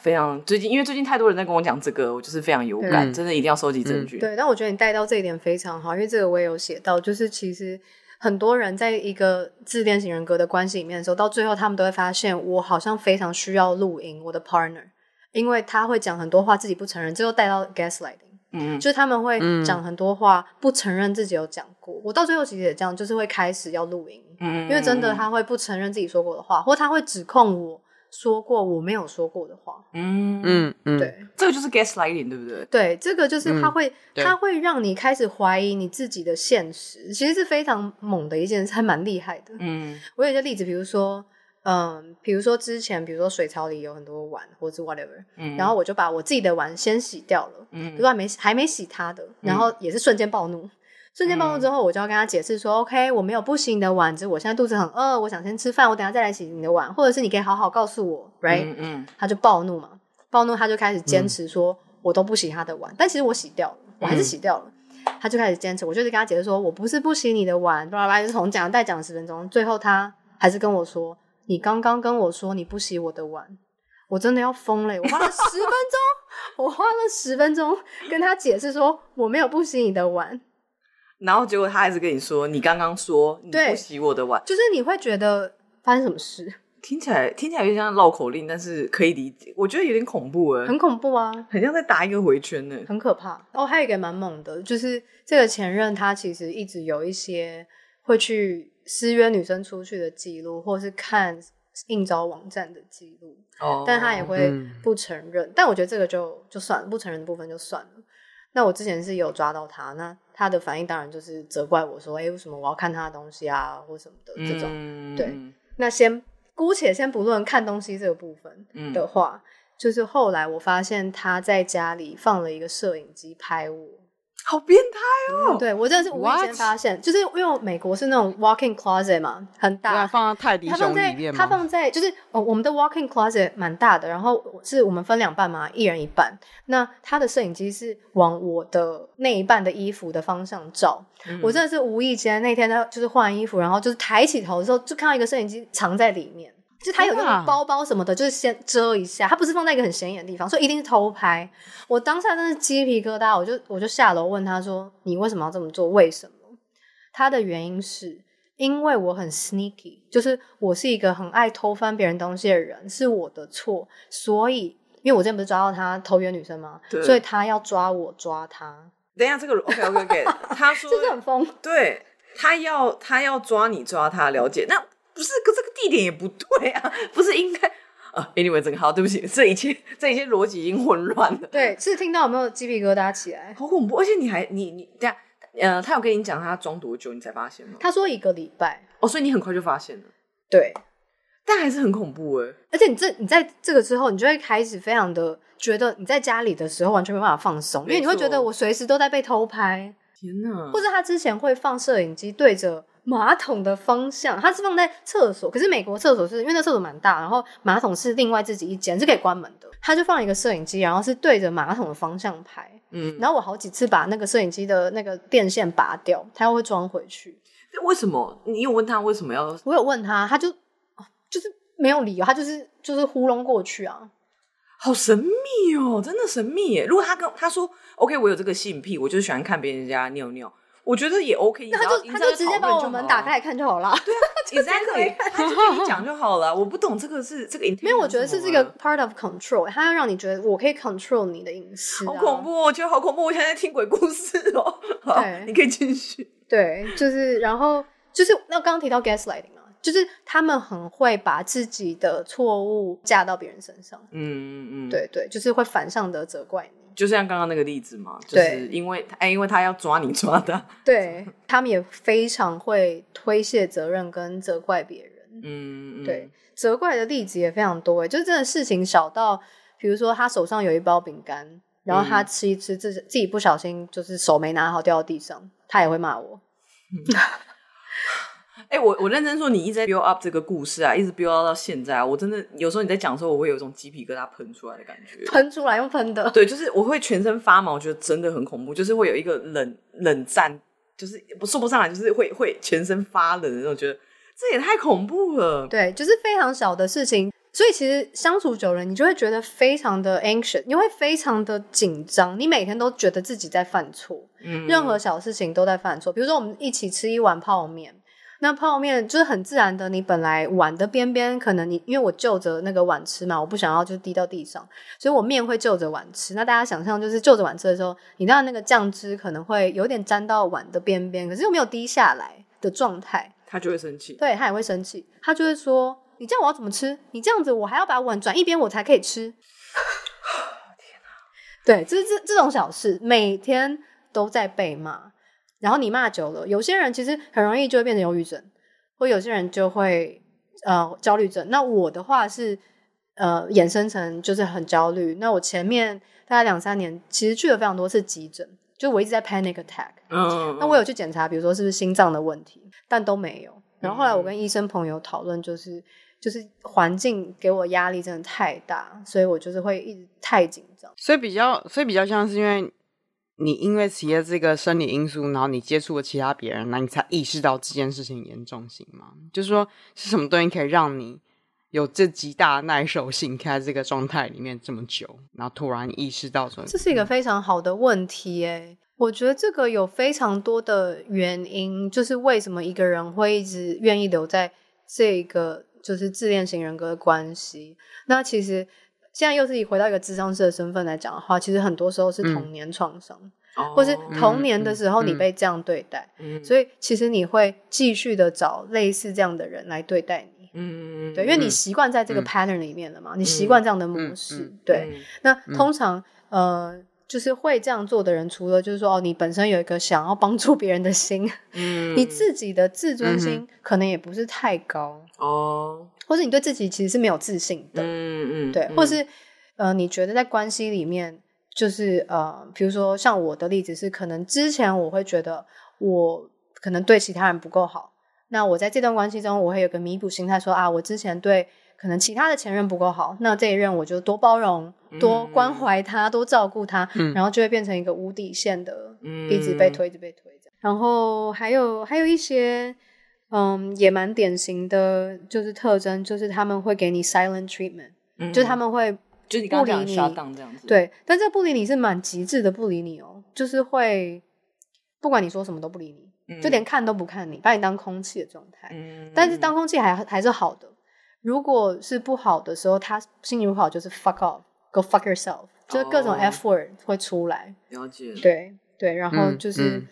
非常最近，因为最近太多人在跟我讲这个，我就是非常有感，嗯、真的一定要收集证据。嗯、对，但我觉得你带到这一点非常好，因为这个我也有写到，就是其实很多人在一个自恋型人格的关系里面的时候，到最后他们都会发现，我好像非常需要录音我的 partner，因为他会讲很多话自己不承认，最后带到 gaslighting。嗯，就是他们会讲很多话，不承认自己有讲我到最后其实也这样，就是会开始要录音，嗯，因为真的他会不承认自己说过的话，或他会指控我说过我没有说过的话。嗯嗯嗯，对，这个就是 gaslighting，对不对？对，这个就是他会，嗯、他会让你开始怀疑你自己的现实，其实是非常猛的一件事，还蛮厉害的。嗯，我有一些例子，比如说，嗯，比如说之前，比如说水槽里有很多碗，或者是 whatever，嗯，然后我就把我自己的碗先洗掉了，嗯，比如果还没还没洗他的，然后也是瞬间暴怒，瞬间暴怒之后，我就要跟他解释说、嗯、，OK，我没有不洗你的碗，只是我现在肚子很饿，我想先吃饭，我等下再来洗你的碗，或者是你可以好好告诉我，right？嗯，嗯，他就暴怒嘛，暴怒他就开始坚持说，我都不洗他的碗，但其实我洗掉了，我还是洗掉了，嗯、他就开始坚持，我就是跟他解释说，我不是不洗你的碗，巴拉巴拉，就从讲再讲了十分钟，最后他还是跟我说。你刚刚跟我说你不洗我的碗，我真的要疯了！我花了十分钟，我花了十分钟跟他解释说我没有不洗你的碗，然后结果他还是跟你说你刚刚说你不洗我的碗，就是你会觉得发生什么事？听起来听起来有点像绕口令，但是可以理解。我觉得有点恐怖哎，很恐怖啊，很像在打一个回圈呢，很可怕。哦，还有一个蛮猛的，就是这个前任他其实一直有一些会去。私约女生出去的记录，或是看应招网站的记录，oh, 但他也会不承认。嗯、但我觉得这个就就算了，不承认的部分就算了。那我之前是有抓到他，那他的反应当然就是责怪我说：“哎、欸，为什么我要看他的东西啊，或什么的这种。嗯”对，那先姑且先不论看东西这个部分的话，嗯、就是后来我发现他在家里放了一个摄影机拍我。好变态哦！嗯、对我真的是无意间发现?就是因为美国是那种 walking closet 嘛，很大，放在泰迪熊里面它放在就是哦，我们的 walking closet 蛮大的，然后是我们分两半嘛，一人一半。那他的摄影机是往我的那一半的衣服的方向照。嗯、我真的是无意间那天他就是换衣服，然后就是抬起头的时候，就看到一个摄影机藏在里面。就他有那种包包什么的，就是先遮一下，他不是放在一个很显眼的地方，所以一定是偷拍。我当下真是鸡皮疙瘩，我就我就下楼问他说：“你为什么要这么做？为什么？”他的原因是因为我很 sneaky，就是我是一个很爱偷翻别人东西的人，是我的错。所以，因为我之前不是抓到他偷约女生吗？所以他要抓我抓他。等一下，这个 OK OK OK，他说就是很疯，对他要他要抓你抓他，了解那。不是，可这个地点也不对啊！不是应该啊？Anyway，整个好，对不起，这一切这一切逻辑已经混乱了。对，是听到有没有鸡皮疙瘩起来？好恐怖！而且你还你你等下，呃，他有跟你讲他装多久你才发现吗？他说一个礼拜哦，所以你很快就发现了。对，但还是很恐怖哎！而且你这你在这个之后，你就会开始非常的觉得你在家里的时候完全没办法放松，因为你会觉得我随时都在被偷拍。天哪！或者他之前会放摄影机对着。马桶的方向，它是放在厕所，可是美国厕所是因为那厕所蛮大，然后马桶是另外自己一间，是可以关门的。他就放一个摄影机，然后是对着马桶的方向拍。嗯，然后我好几次把那个摄影机的那个电线拔掉，他又会装回去。为什么？你有问他为什么要？我有问他，他就就是没有理由，他就是就是糊弄过去啊。好神秘哦，真的神秘耶！如果他跟他说 OK，我有这个性癖，我就是喜欢看别人家尿尿。我觉得也 OK，那他就他就直接把我们打开来看就好了。对啊，直接可以，他就跟你讲就好了。我不懂这个是这个，没有，我觉得是这个 part of control，他要让你觉得我可以 control 你的隐私。好恐怖，我觉得好恐怖。我现在在听鬼故事哦。对，你可以继续。对，就是然后就是那刚刚提到 gaslighting 嘛，就是他们很会把自己的错误架到别人身上。嗯嗯嗯，对对，就是会反向的责怪你。就像刚刚那个例子嘛，就是因为哎，因为他要抓你抓的，对，他们也非常会推卸责任跟责怪别人，嗯，对，责怪的例子也非常多，哎，就是真的事情小到，比如说他手上有一包饼干，然后他吃一吃，自己自己不小心就是手没拿好掉到地上，他也会骂我。嗯 哎、欸，我我认真说，你一直在 build up 这个故事啊，一直 build up 到现在啊，我真的有时候你在讲的时候，我会有一种鸡皮疙瘩喷出来的感觉，喷出来用喷的，对，就是我会全身发毛，我觉得真的很恐怖，就是会有一个冷冷战，就是不说不上来，就是会会全身发冷的那种，觉得这也太恐怖了。对，就是非常小的事情，所以其实相处久了，你就会觉得非常的 anxious，你会非常的紧张，你每天都觉得自己在犯错，嗯，任何小事情都在犯错，比如说我们一起吃一碗泡面。那泡面就是很自然的，你本来碗的边边可能你因为我就着那个碗吃嘛，我不想要就滴到地上，所以我面会就着碗吃。那大家想象就是就着碗吃的时候，你知道那个酱汁可能会有点沾到碗的边边，可是又没有滴下来的状态，他就会生气。对，他也会生气，他就会说：“你这样我要怎么吃？你这样子我还要把碗转一边我才可以吃。”对，这是这这种小事，每天都在被骂。然后你骂久了，有些人其实很容易就会变成忧郁症，或有些人就会呃焦虑症。那我的话是呃衍生成就是很焦虑。那我前面大概两三年其实去了非常多次急诊，就我一直在 panic attack。嗯，那我有去检查，比如说是不是心脏的问题，但都没有。然后后来我跟医生朋友讨论，就是就是环境给我压力真的太大，所以我就是会一直太紧张。所以比较，所以比较像是因为你因为企业这个生理因素，然后你接触了其他别人，那你才意识到这件事情严重性吗？就是说是什么东西可以让你有这极大的耐受性，在这个状态里面这么久，然后突然意识到说，这是一个非常好的问题诶。我觉得这个有非常多的原因，就是为什么一个人会一直愿意留在这个就是自恋型人格的关系。那其实现在又是以回到一个智商师的身份来讲的话，其实很多时候是童年创伤，嗯、或是童年的时候你被这样对待，嗯、所以其实你会继续的找类似这样的人来对待你。嗯，对，因为你习惯在这个 pattern 里面了嘛，嗯、你习惯这样的模式。嗯、对，嗯、那通常呃。就是会这样做的人，除了就是说哦，你本身有一个想要帮助别人的心，嗯，你自己的自尊心可能也不是太高哦，或是你对自己其实是没有自信的，嗯嗯，对，或是呃，你觉得在关系里面，就是呃，比如说像我的例子是，可能之前我会觉得我可能对其他人不够好，那我在这段关系中，我会有个弥补心态，说啊，我之前对。可能其他的前任不够好，那这一任我就多包容、多关怀他、多照顾他，嗯、然后就会变成一个无底线的，嗯、一直被推、一直被推。然后还有还有一些，嗯，也蛮典型的，就是特征，就是他们会给你 silent treatment，、嗯、就是他们会不理你，就你刚刚讲 shut down 这样子。对，但这不理你是蛮极致的不理你哦，就是会不管你说什么都不理你，嗯、就连看都不看你，把你当空气的状态。嗯、但是当空气还还是好的。如果是不好的时候，他心情不好，就是 fuck off，go fuck yourself，就是各种 f word 会出来。了解。对对，然后就是，嗯、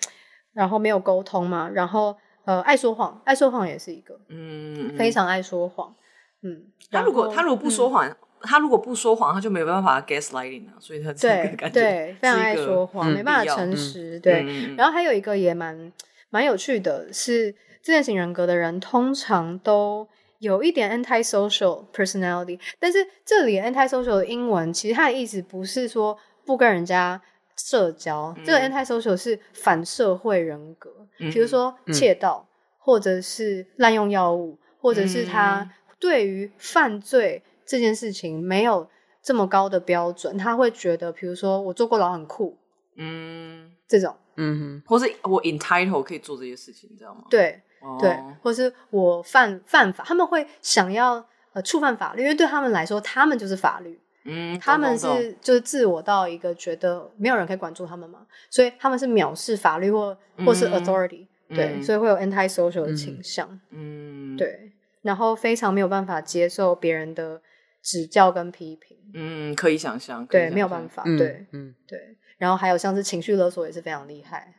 然后没有沟通嘛，然后呃，爱说谎，爱说谎也是一个，嗯，非常爱说谎。嗯，他如果他如果不说谎，嗯、他如果不说谎，他就没有办法 gaslighting 啊，所以他对对非常爱说谎，没办法诚实。对，嗯、然后还有一个也蛮蛮有趣的是，自恋型人格的人通常都。有一点 anti-social personality，但是这里 anti-social 的英文其实它的意思不是说不跟人家社交，嗯、这个 anti-social 是反社会人格，嗯、比如说窃盗，嗯、或者是滥用药物，或者是他对于犯罪这件事情没有这么高的标准，他会觉得，比如说我坐过牢很酷，嗯，这种，嗯哼，或是我 entitled 可以做这些事情，你知道吗？对。对，或是我犯犯法，他们会想要呃触犯法律，因为对他们来说，他们就是法律。嗯，他们是就是自我到一个觉得没有人可以管住他们嘛，所以他们是藐视法律或或是 authority，嗯。对，所以会有 anti-social 的倾向。嗯，对，然后非常没有办法接受别人的指教跟批评。嗯，可以想象。对，没有办法。对，嗯，对。然后还有像是情绪勒索也是非常厉害。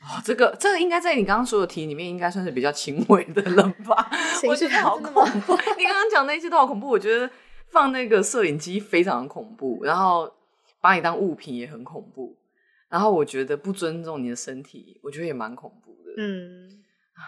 哦，这个这个应该在你刚刚说的题里面，应该算是比较轻微的了吧？我觉得好恐怖。你刚刚讲那些都好恐怖，我觉得放那个摄影机非常恐怖，然后把你当物品也很恐怖，然后我觉得不尊重你的身体，我觉得也蛮恐怖的。嗯，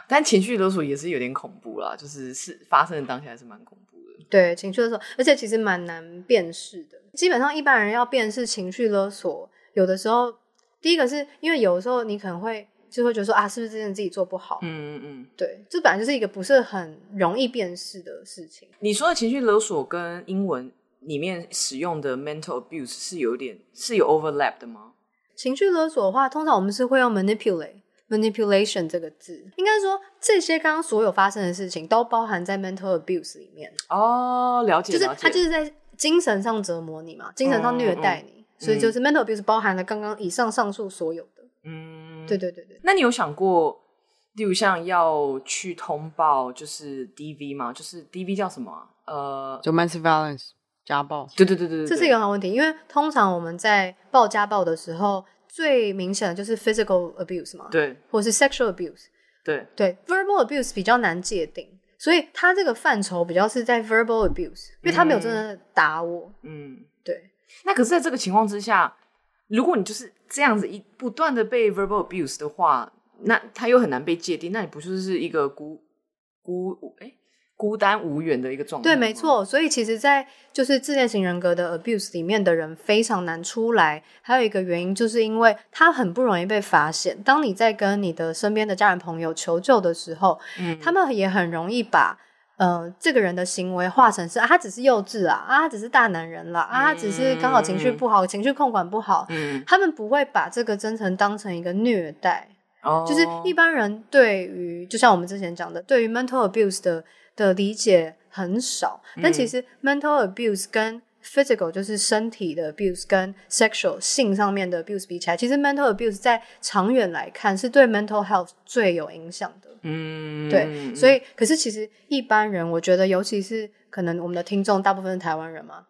但情绪勒索也是有点恐怖啦，就是是发生的当下还是蛮恐怖的。对，情绪勒索，而且其实蛮难辨识的。基本上一般人要辨识情绪勒索，有的时候。第一个是因为有的时候你可能会就会觉得说啊，是不是这件自己做不好？嗯嗯嗯，对，这本来就是一个不是很容易辨识的事情。你说的情绪勒索跟英文里面使用的 mental abuse 是有点是有 overlap 的吗？情绪勒索的话，通常我们是会用 manipulate manipulation 这个字，应该说这些刚刚所有发生的事情都包含在 mental abuse 里面。哦，了解，就是他就是在精神上折磨你嘛，精神上虐待你。嗯嗯所以就是 mental abuse 包含了刚刚以上上述所有的，嗯，对对对对。那你有想过，例如像要去通报，就是 DV 吗？就是 DV 叫什么啊？呃，domestic violence 家暴。对对对对对，这是一个好问题，因为通常我们在报家暴的时候，最明显的就是 physical abuse 嘛，对，或是 sexual abuse，对对，verbal abuse 比较难界定，所以它这个范畴比较是在 verbal abuse，因为他没有真的打我，嗯，对。那可是，在这个情况之下，如果你就是这样子一不断的被 verbal abuse 的话，那他又很难被界定，那你不就是一个孤孤哎孤单无援的一个状态。对，没错。所以其实，在就是自恋型人格的 abuse 里面的人非常难出来。还有一个原因，就是因为他很不容易被发现。当你在跟你的身边的家人朋友求救的时候，嗯，他们也很容易把呃这个人的行为化成是啊，他只是幼稚啊，啊，他只是大男人了，啊，他只是刚好情绪不好，嗯、情绪控管不好。嗯，他们不会把这个真诚当成一个虐待。哦，就是一般人对于，就像我们之前讲的，对于 mental abuse 的。的理解很少，但其实 mental abuse 跟 physical 就是身体的 abuse 跟 sexual 性上面的 abuse 比起来，其实 mental abuse 在长远来看是对 mental health 最有影响的。嗯，对，所以可是其实一般人，我觉得尤其是可能我们的听众大部分是台湾人嘛，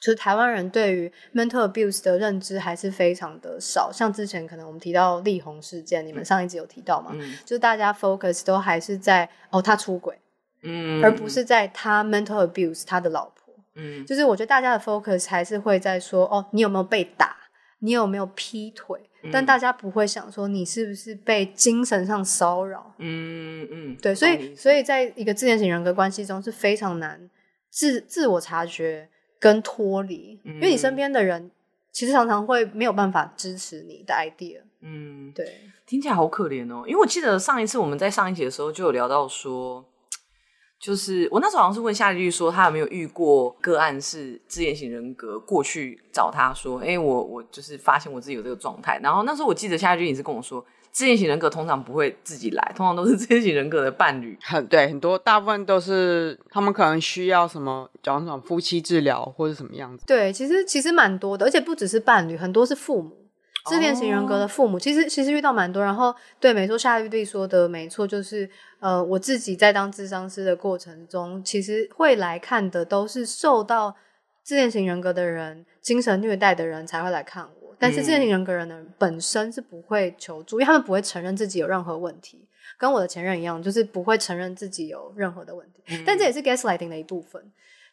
就是台湾人对于 mental abuse 的认知还是非常的少。像之前可能我们提到力宏事件，你们上一集有提到嘛？嗯，就是大家 focus 都还是在哦，他出轨。嗯，而不是在他 mental abuse 他的老婆，嗯，就是我觉得大家的 focus 还是会在说，哦，你有没有被打，你有没有劈腿，嗯、但大家不会想说你是不是被精神上骚扰，嗯嗯，对，所以所以在一个自恋型人格关系中是非常难自自我察觉跟脱离，嗯、因为你身边的人其实常常会没有办法支持你的 idea，嗯，对，听起来好可怜哦，因为我记得上一次我们在上一集的时候就有聊到说。就是我那时候好像是问夏丽说，她有没有遇过个案是自恋型人格过去找她说，哎、欸，我我就是发现我自己有这个状态。然后那时候我记得夏丽也是跟我说，自恋型人格通常不会自己来，通常都是 自恋型人格的伴侣。很对，很多大部分都是他们可能需要什么，讲什么夫妻治疗或者什么样子。对，其实其实蛮多的，而且不只是伴侣，很多是父母。自恋型人格的父母，oh. 其实其实遇到蛮多，然后对，没错，夏绿蒂说的没错，就是呃，我自己在当智商师的过程中，其实会来看的都是受到自恋型人格的人精神虐待的人才会来看我，但是自恋型人格人的人本身是不会求助，因为他们不会承认自己有任何问题，跟我的前任一样，就是不会承认自己有任何的问题，嗯、但这也是 gaslighting 的一部分。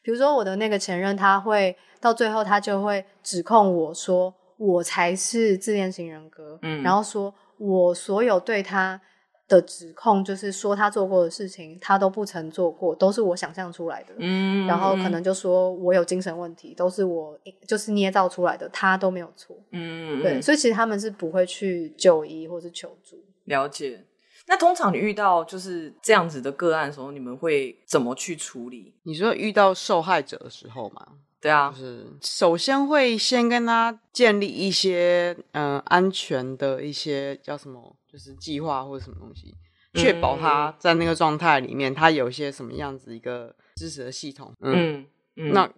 比如说我的那个前任，他会到最后他就会指控我说。我才是自恋型人格，嗯，然后说我所有对他的指控，就是说他做过的事情，他都不曾做过，都是我想象出来的，嗯，然后可能就说我有精神问题，都是我就是捏造出来的，他都没有错，嗯，对，所以其实他们是不会去就医或是求助。了解。那通常你遇到就是这样子的个案的时候，你们会怎么去处理？你说遇到受害者的时候吗？对啊，就是首先会先跟他建立一些嗯、呃、安全的一些叫什么，就是计划或者什么东西，确保他在那个状态里面，他有一些什么样子一个支持的系统。嗯，嗯嗯，那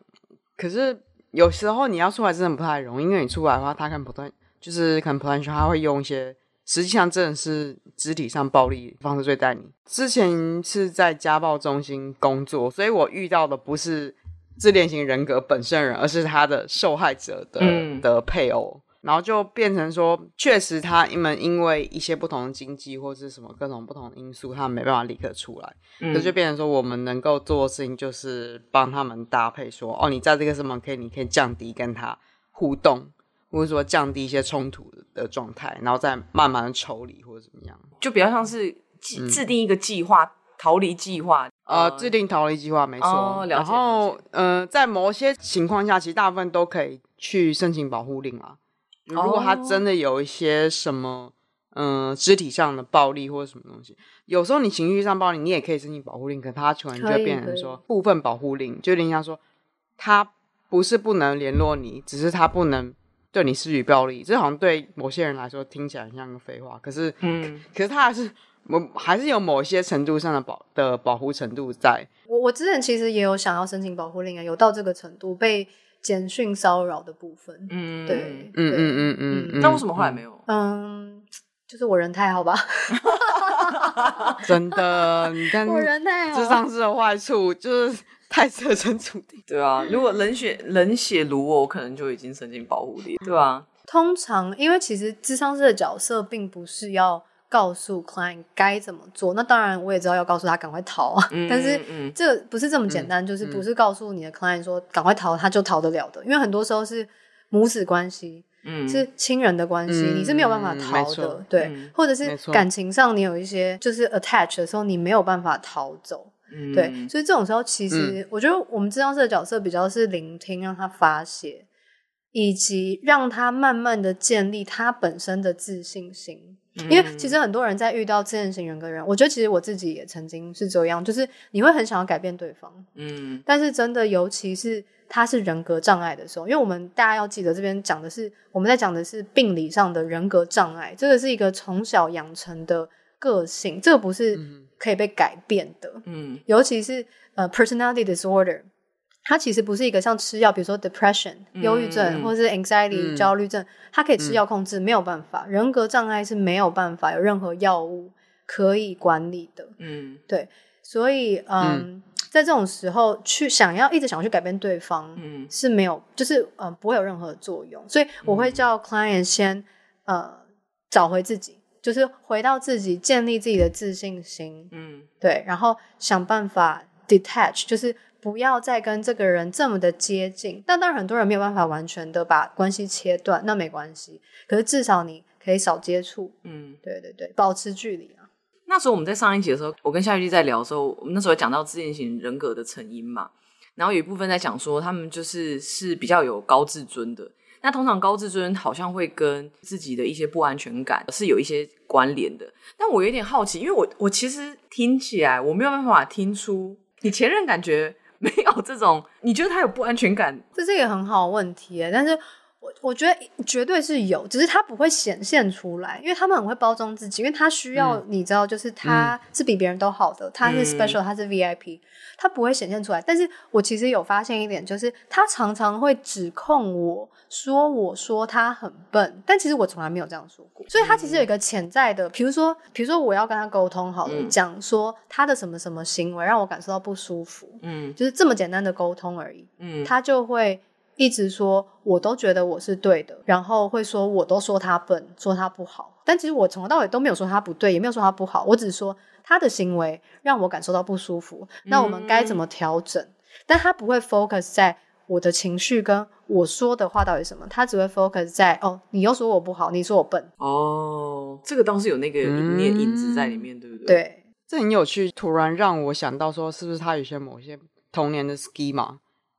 可是有时候你要出来真的不太容易，因为你出来的话，他可能不断就是可能不断说他会用一些实际上真的是肢体上暴力方式对待你。之前是在家暴中心工作，所以我遇到的不是。自恋型人格本身人，而是他的受害者的、嗯、的配偶，然后就变成说，确实他们因为一些不同的经济或是什么各种不同的因素，他们没办法立刻出来，嗯、所以就变成说，我们能够做的事情就是帮他们搭配说，说哦，你在这个什么可以，你可以降低跟他互动，或者说降低一些冲突的状态，然后再慢慢的抽离或者怎么样，就比较像是制定一个计划。嗯逃离计划，呃，制定逃离计划没错。哦、然后，呃，在某些情况下，其实大部分都可以去申请保护令啊。如果他真的有一些什么，嗯、呃，肢体上的暴力或者什么东西，有时候你情绪上暴力，你也可以申请保护令，可他突然就会变成说部分保护令，就有点像说他不是不能联络你，只是他不能对你施予暴力。这好像对某些人来说听起来很像个废话，可是，嗯，可是他还是。我还是有某些程度上的保的保护程度在。我我之前其实也有想要申请保护令啊，有到这个程度被简讯骚扰的部分。嗯，对，嗯嗯嗯嗯嗯。那为什么后来没有？嗯，就是我人太好吧。真的，你看 我人太好。智商是的坏处就是 太设身处地。对啊，如果冷血冷血如我，我可能就已经申请保护令。对啊，通常因为其实智商师的角色并不是要。告诉 client 该怎么做，那当然我也知道要告诉他赶快逃，嗯、但是这不是这么简单，嗯、就是不是告诉你的 client 说赶快逃，他就逃得了的，因为很多时候是母子关系，嗯、是亲人的关系，嗯、你是没有办法逃的，嗯、对，嗯、或者是感情上你有一些就是 attach 的时候，你没有办法逃走，嗯、对，所以这种时候，其实我觉得我们治疗师的角色比较是聆听，让他发泄，以及让他慢慢的建立他本身的自信心。因为其实很多人在遇到自恋型人格的人，我觉得其实我自己也曾经是这样，就是你会很想要改变对方，嗯，但是真的，尤其是他是人格障碍的时候，因为我们大家要记得，这边讲的是我们在讲的是病理上的人格障碍，这个是一个从小养成的个性，这个不是可以被改变的，嗯，尤其是呃 personality disorder。它其实不是一个像吃药，比如说 depression、忧郁症，嗯、或者是 anxiety、嗯、焦虑症，它可以吃药控制，嗯、没有办法。人格障碍是没有办法有任何药物可以管理的。嗯，对，所以嗯，嗯在这种时候去想要一直想要去改变对方，嗯，是没有，就是嗯不会有任何作用。所以我会叫 client 先呃找回自己，就是回到自己，建立自己的自信心。嗯，对，然后想办法 detach，就是。不要再跟这个人这么的接近，但当然很多人没有办法完全的把关系切断，那没关系。可是至少你可以少接触，嗯，对对对，保持距离啊。那时候我们在上一集的时候，我跟夏玉丽在聊的时候，我们那时候讲到自恋型人格的成因嘛，然后有一部分在讲说他们就是是比较有高自尊的。那通常高自尊好像会跟自己的一些不安全感是有一些关联的。但我有点好奇，因为我我其实听起来我没有办法听出你前任感觉。没有这种，你觉得他有不安全感？这是一个很好的问题，但是我我觉得绝对是有，只是他不会显现出来，因为他们很会包装自己，因为他需要、嗯、你知道，就是他是比别人都好的，嗯、他是 special，他是 VIP，他不会显现出来。但是我其实有发现一点，就是他常常会指控我。说我说他很笨，但其实我从来没有这样说过。所以他其实有一个潜在的，比如说，比如说我要跟他沟通好了，讲、嗯、说他的什么什么行为让我感受到不舒服，嗯，就是这么简单的沟通而已，嗯，他就会一直说我都觉得我是对的，然后会说我都说他笨，说他不好，但其实我从头到尾都没有说他不对，也没有说他不好，我只是说他的行为让我感受到不舒服，那我们该怎么调整？嗯、但他不会 focus 在。我的情绪跟我说的话到底什么？他只会 focus 在哦，你又说我不好，你说我笨哦，这个倒是有那个一面影子在里面，嗯、对不对？对，这很有趣。突然让我想到说，是不是他有些某些童年的 schema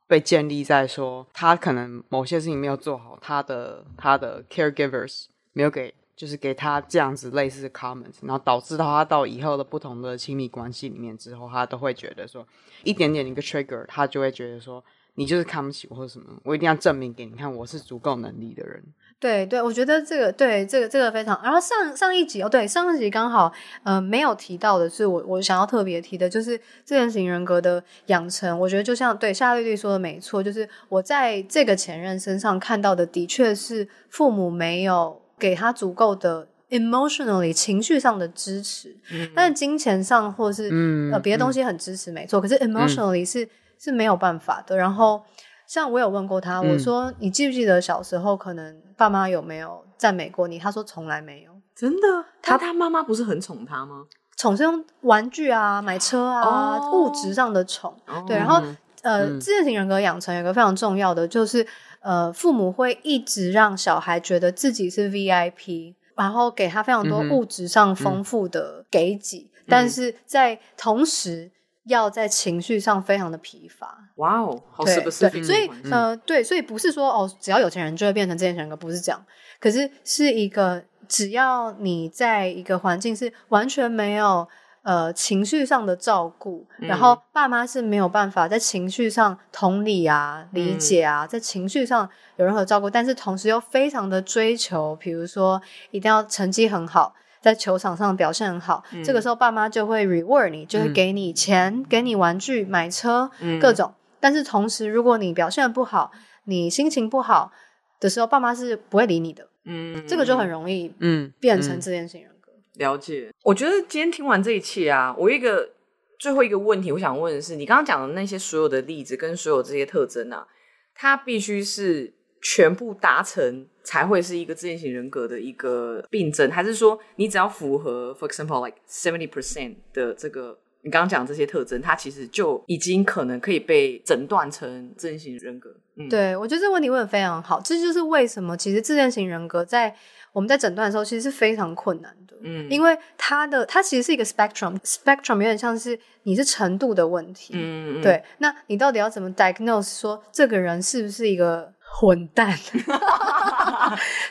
被建立在说他可能某些事情没有做好，他的他的 caregivers 没有给，就是给他这样子类似的 comments，然后导致到他到以后的不同的亲密关系里面之后，他都会觉得说一点点一个 trigger，他就会觉得说。你就是看不起我或者什么，我一定要证明给你看，我是足够能力的人。对对，我觉得这个对这个这个非常。然后上上一集哦，对上一集刚好呃没有提到的是我我想要特别提的，就是自恋型人格的养成。我觉得就像对夏绿绿说的没错，就是我在这个前任身上看到的，的确是父母没有给他足够的 emotionally 情绪上的支持，嗯、但是金钱上或是、嗯、呃别的东西很支持，嗯、没错。可是 emotionally 是。嗯是没有办法的。然后，像我有问过他，嗯、我说：“你记不记得小时候可能爸妈有没有赞美过你？”他说：“从来没有。”真的？他他妈妈不是很宠他吗？宠是用玩具啊、买车啊、哦、物质上的宠。哦、对，然后呃，嗯、自恋型人格养成有一个非常重要的，就是呃，父母会一直让小孩觉得自己是 VIP，然后给他非常多物质上丰富的给给，嗯、但是在同时。要在情绪上非常的疲乏，哇哦，好 specific。所以呃，对，所以不是说哦，只要有钱人就会变成自恋型人格，不是这样。可是是一个，只要你在一个环境是完全没有呃情绪上的照顾，嗯、然后爸妈是没有办法在情绪上同理啊、理解啊，嗯、在情绪上有任何照顾，但是同时又非常的追求，比如说一定要成绩很好。在球场上表现很好，嗯、这个时候爸妈就会 reward 你，就会给你钱、嗯、给你玩具、买车，嗯、各种。但是同时，如果你表现不好，你心情不好的时候，爸妈是不会理你的。嗯，这个就很容易，嗯，变成自恋型人格。了解。我觉得今天听完这一期啊，我一个最后一个问题，我想问的是，你刚刚讲的那些所有的例子跟所有这些特征啊，它必须是。全部达成才会是一个自恋型人格的一个病症，还是说你只要符合，for example like seventy percent 的这个你刚刚讲这些特征，它其实就已经可能可以被诊断成自恋型人格。嗯，对，我觉得这个问题问的非常好，这就是为什么其实自恋型人格在我们在诊断的时候其实是非常困难的。嗯，因为它的它其实是一个 spectrum，spectrum 有点像是你是程度的问题。嗯，对，那你到底要怎么 diagnose 说这个人是不是一个混蛋？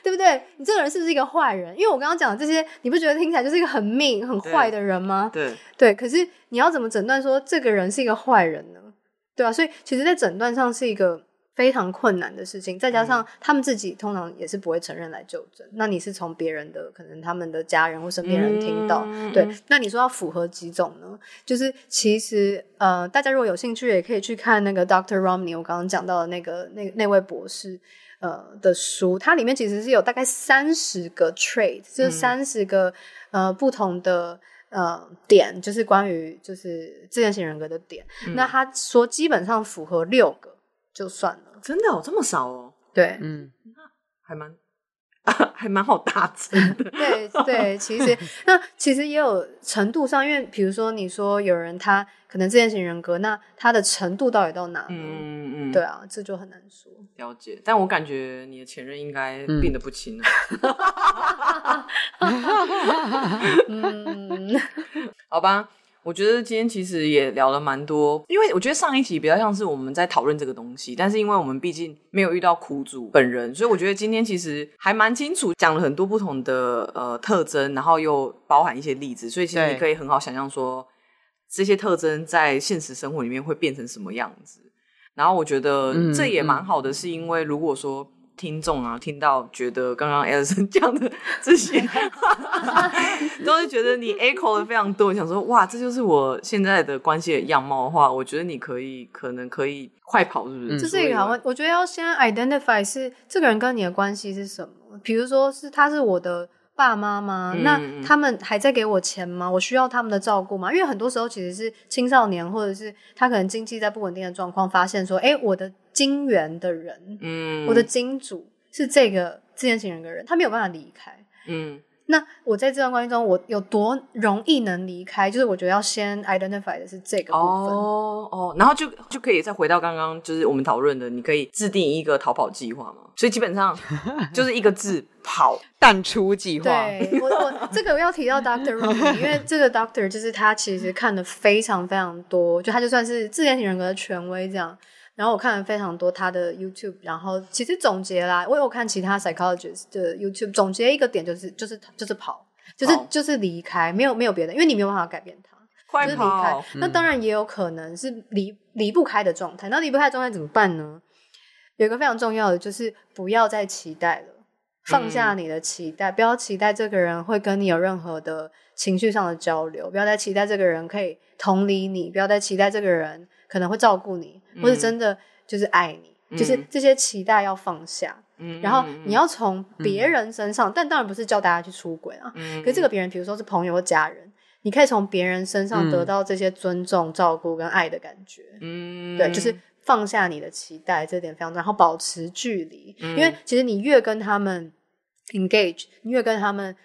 对不对？你这个人是不是一个坏人？因为我刚刚讲的这些，你不觉得听起来就是一个很命、很坏的人吗？对对，可是你要怎么诊断说这个人是一个坏人呢？对啊，所以其实，在诊断上是一个非常困难的事情。再加上他们自己通常也是不会承认来就诊。那你是从别人的，可能他们的家人或身边人听到，嗯、对？那你说要符合几种呢？就是其实呃，大家如果有兴趣，也可以去看那个 Doctor Romney，我刚刚讲到的那个那那位博士。呃的书，它里面其实是有大概三十个 trait，就是三十个、嗯、呃不同的呃点，就是关于就是自恋型人格的点。嗯、那他说基本上符合六个就算了，真的哦，这么少哦？对，嗯，还蛮。还蛮好达成的，对对，其实 那其实也有程度上，因为比如说你说有人他可能自恋型人格，那他的程度到底到哪？嗯嗯，对啊，这就很难说。了解，但我感觉你的前任应该病得不轻啊。嗯，好吧。我觉得今天其实也聊了蛮多，因为我觉得上一集比较像是我们在讨论这个东西，但是因为我们毕竟没有遇到苦主本人，所以我觉得今天其实还蛮清楚讲了很多不同的呃特征，然后又包含一些例子，所以其实你可以很好想象说这些特征在现实生活里面会变成什么样子。然后我觉得这也蛮好的，是因为如果说。听众啊，听到觉得刚刚 Alison 讲的这些，都是觉得你 echo 的非常多。想说哇，这就是我现在的关系的样貌的话，我觉得你可以可能可以快跑，是不是？这是一个好问。我觉得要先 identify 是这个人跟你的关系是什么。比如说是他是我的爸妈吗？嗯、那他们还在给我钱吗？我需要他们的照顾吗？因为很多时候其实是青少年，或者是他可能经济在不稳定的状况，发现说，哎，我的。金源的人，嗯，我的金主是这个自恋型人格人，他没有办法离开，嗯，那我在这段关系中，我有多容易能离开？就是我觉得要先 identify 的是这个部分，哦哦，然后就就可以再回到刚刚就是我们讨论的，你可以制定一个逃跑计划嘛，所以基本上 就是一个字跑淡出计划。对，我我这个我要提到 Doctor Romney，因为这个 Doctor 就是他其实看的非常非常多，就他就算是自恋型人格的权威这样。然后我看了非常多他的 YouTube，然后其实总结啦，我有看其他 psychologist 的 YouTube，总结一个点就是就是就是跑，就是就是离开，没有没有别的，因为你没有办法改变他，快跑，就是离开。那当然也有可能是离离不开的状态，那离不开的状态怎么办呢？有一个非常重要的就是不要再期待了，放下你的期待，嗯、不要期待这个人会跟你有任何的情绪上的交流，不要再期待这个人可以同理你，不要再期待这个人。可能会照顾你，或者真的就是爱你，嗯、就是这些期待要放下。嗯，然后你要从别人身上，嗯、但当然不是叫大家去出轨啊。嗯，可是这个别人，比如说是朋友或家人，你可以从别人身上得到这些尊重、照顾跟爱的感觉。嗯，对，就是放下你的期待，这点非常重要。然后保持距离，嗯、因为其实你越跟他们 engage，你越跟他们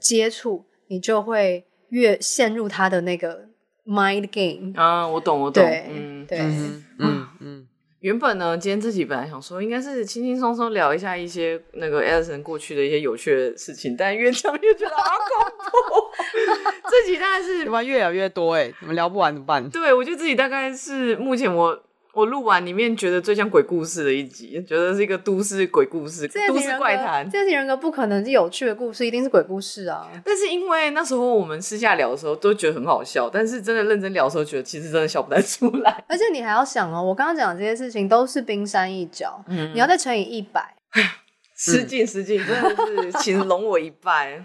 接触，你就会越陷入他的那个。Mind game 啊，我懂，我懂，对嗯，对，嗯嗯嗯。原本呢，今天自己本来想说，应该是轻轻松松聊一下一些那个 Alison 过去的一些有趣的事情，但越讲越觉得好恐怖。自己大概是越聊越多哎，你们聊不完怎么办？对，我觉得自己大概是目前我。我录完里面觉得最像鬼故事的一集，觉得是一个都市鬼故事、都市怪谈。这些人格不可能是有趣的故事，一定是鬼故事啊！但是因为那时候我们私下聊的时候都觉得很好笑，但是真的认真聊的时候，觉得其实真的笑不太出来。而且你还要想哦，我刚刚讲的这些事情都是冰山一角，嗯，你要再乘以一百，失敬失敬，真的是 请容我一拜。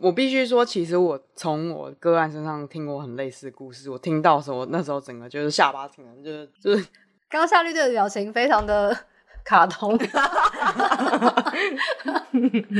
我必须说，其实我从我个案身上听过很类似的故事。我听到的时候，那时候整个就是下巴挺的，就是就是刚刚夏绿队的表情非常的 卡通。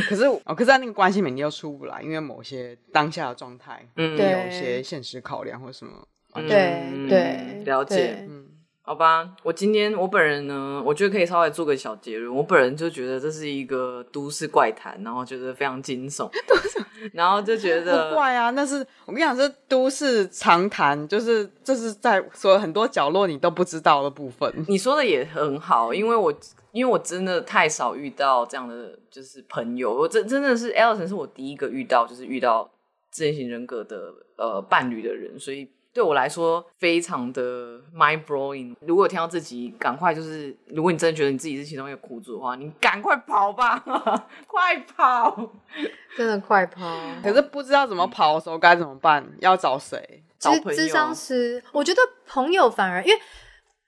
可是哦，可是在那个关系里你又出不来，因为某些当下的状态，嗯，有一些现实考量或什么。对对，了解。嗯，好吧，我今天我本人呢，我觉得可以稍微做个小结论。我本人就觉得这是一个都市怪谈，然后觉得非常惊悚，然后就觉得怪啊。那是我跟你讲，这都市常谈，就是这是在所有很多角落你都不知道的部分。你说的也很好，因为我因为我真的太少遇到这样的就是朋友，我真真的是 Alison 是我第一个遇到就是遇到自恋型人格的呃伴侣的人，所以。对我来说非常的 mind blowing。如果听到自己，赶快就是，如果你真的觉得你自己是其中一个苦主的话，你赶快跑吧，快跑！真的快跑！可是不知道怎么跑的时候该怎么办？要找谁？找朋友？咨商师？我觉得朋友反而，因为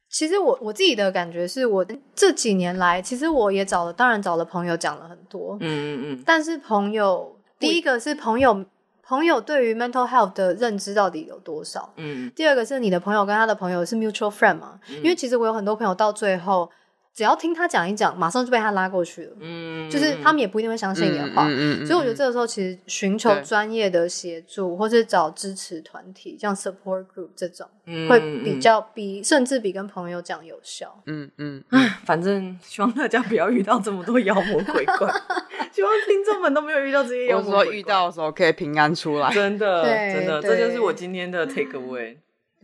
其实我我自己的感觉是我这几年来，其实我也找了，当然找了朋友讲了很多，嗯嗯嗯。但是朋友，第一个是朋友。朋友对于 mental health 的认知到底有多少？嗯，第二个是你的朋友跟他的朋友是 mutual friend 吗？嗯，因为其实我有很多朋友到最后。只要听他讲一讲，马上就被他拉过去了。嗯，就是他们也不一定会相信你的话。嗯嗯嗯、所以我觉得这个时候其实寻求专业的协助，或是找支持团体，像 support group 这种，嗯、会比较比甚至比跟朋友讲有效。嗯嗯，嗯反正希望大家不要遇到这么多妖魔鬼怪，希望听众们都没有遇到这些妖魔鬼怪。说遇到的时候可以平安出来。真的，真的，对这就是我今天的 take away。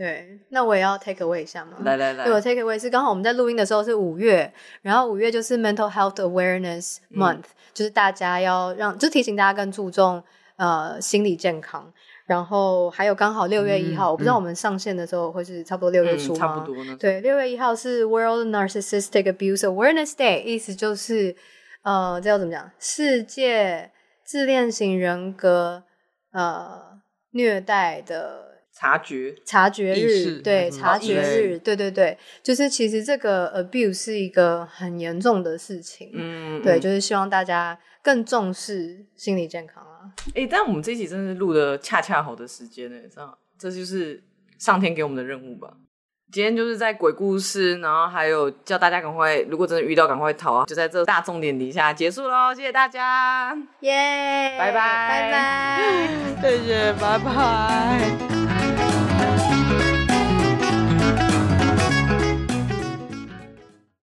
对，那我也要 take away 一下嘛。来来来，对我 take away 是刚好我们在录音的时候是五月，然后五月就是 Mental Health Awareness Month，、嗯、就是大家要让，就提醒大家更注重呃心理健康。然后还有刚好六月一号，嗯、我不知道我们上线的时候会是差不多六月初吗？嗯、差不多呢。对，六月一号是 World Narcissistic Abuse Awareness Day，意思就是呃，这要怎么讲？世界自恋型人格呃虐待的。察觉察觉日，对察觉日，对对对，就是其实这个 abuse 是一个很严重的事情，嗯，对，就是希望大家更重视心理健康啊。哎，但我们这一集真的是录的恰恰好的时间呢，这样这就是上天给我们的任务吧。今天就是在鬼故事，然后还有叫大家赶快，如果真的遇到赶快逃啊，就在这大重点底下结束喽，谢谢大家，耶，拜拜，拜拜，谢谢，拜拜。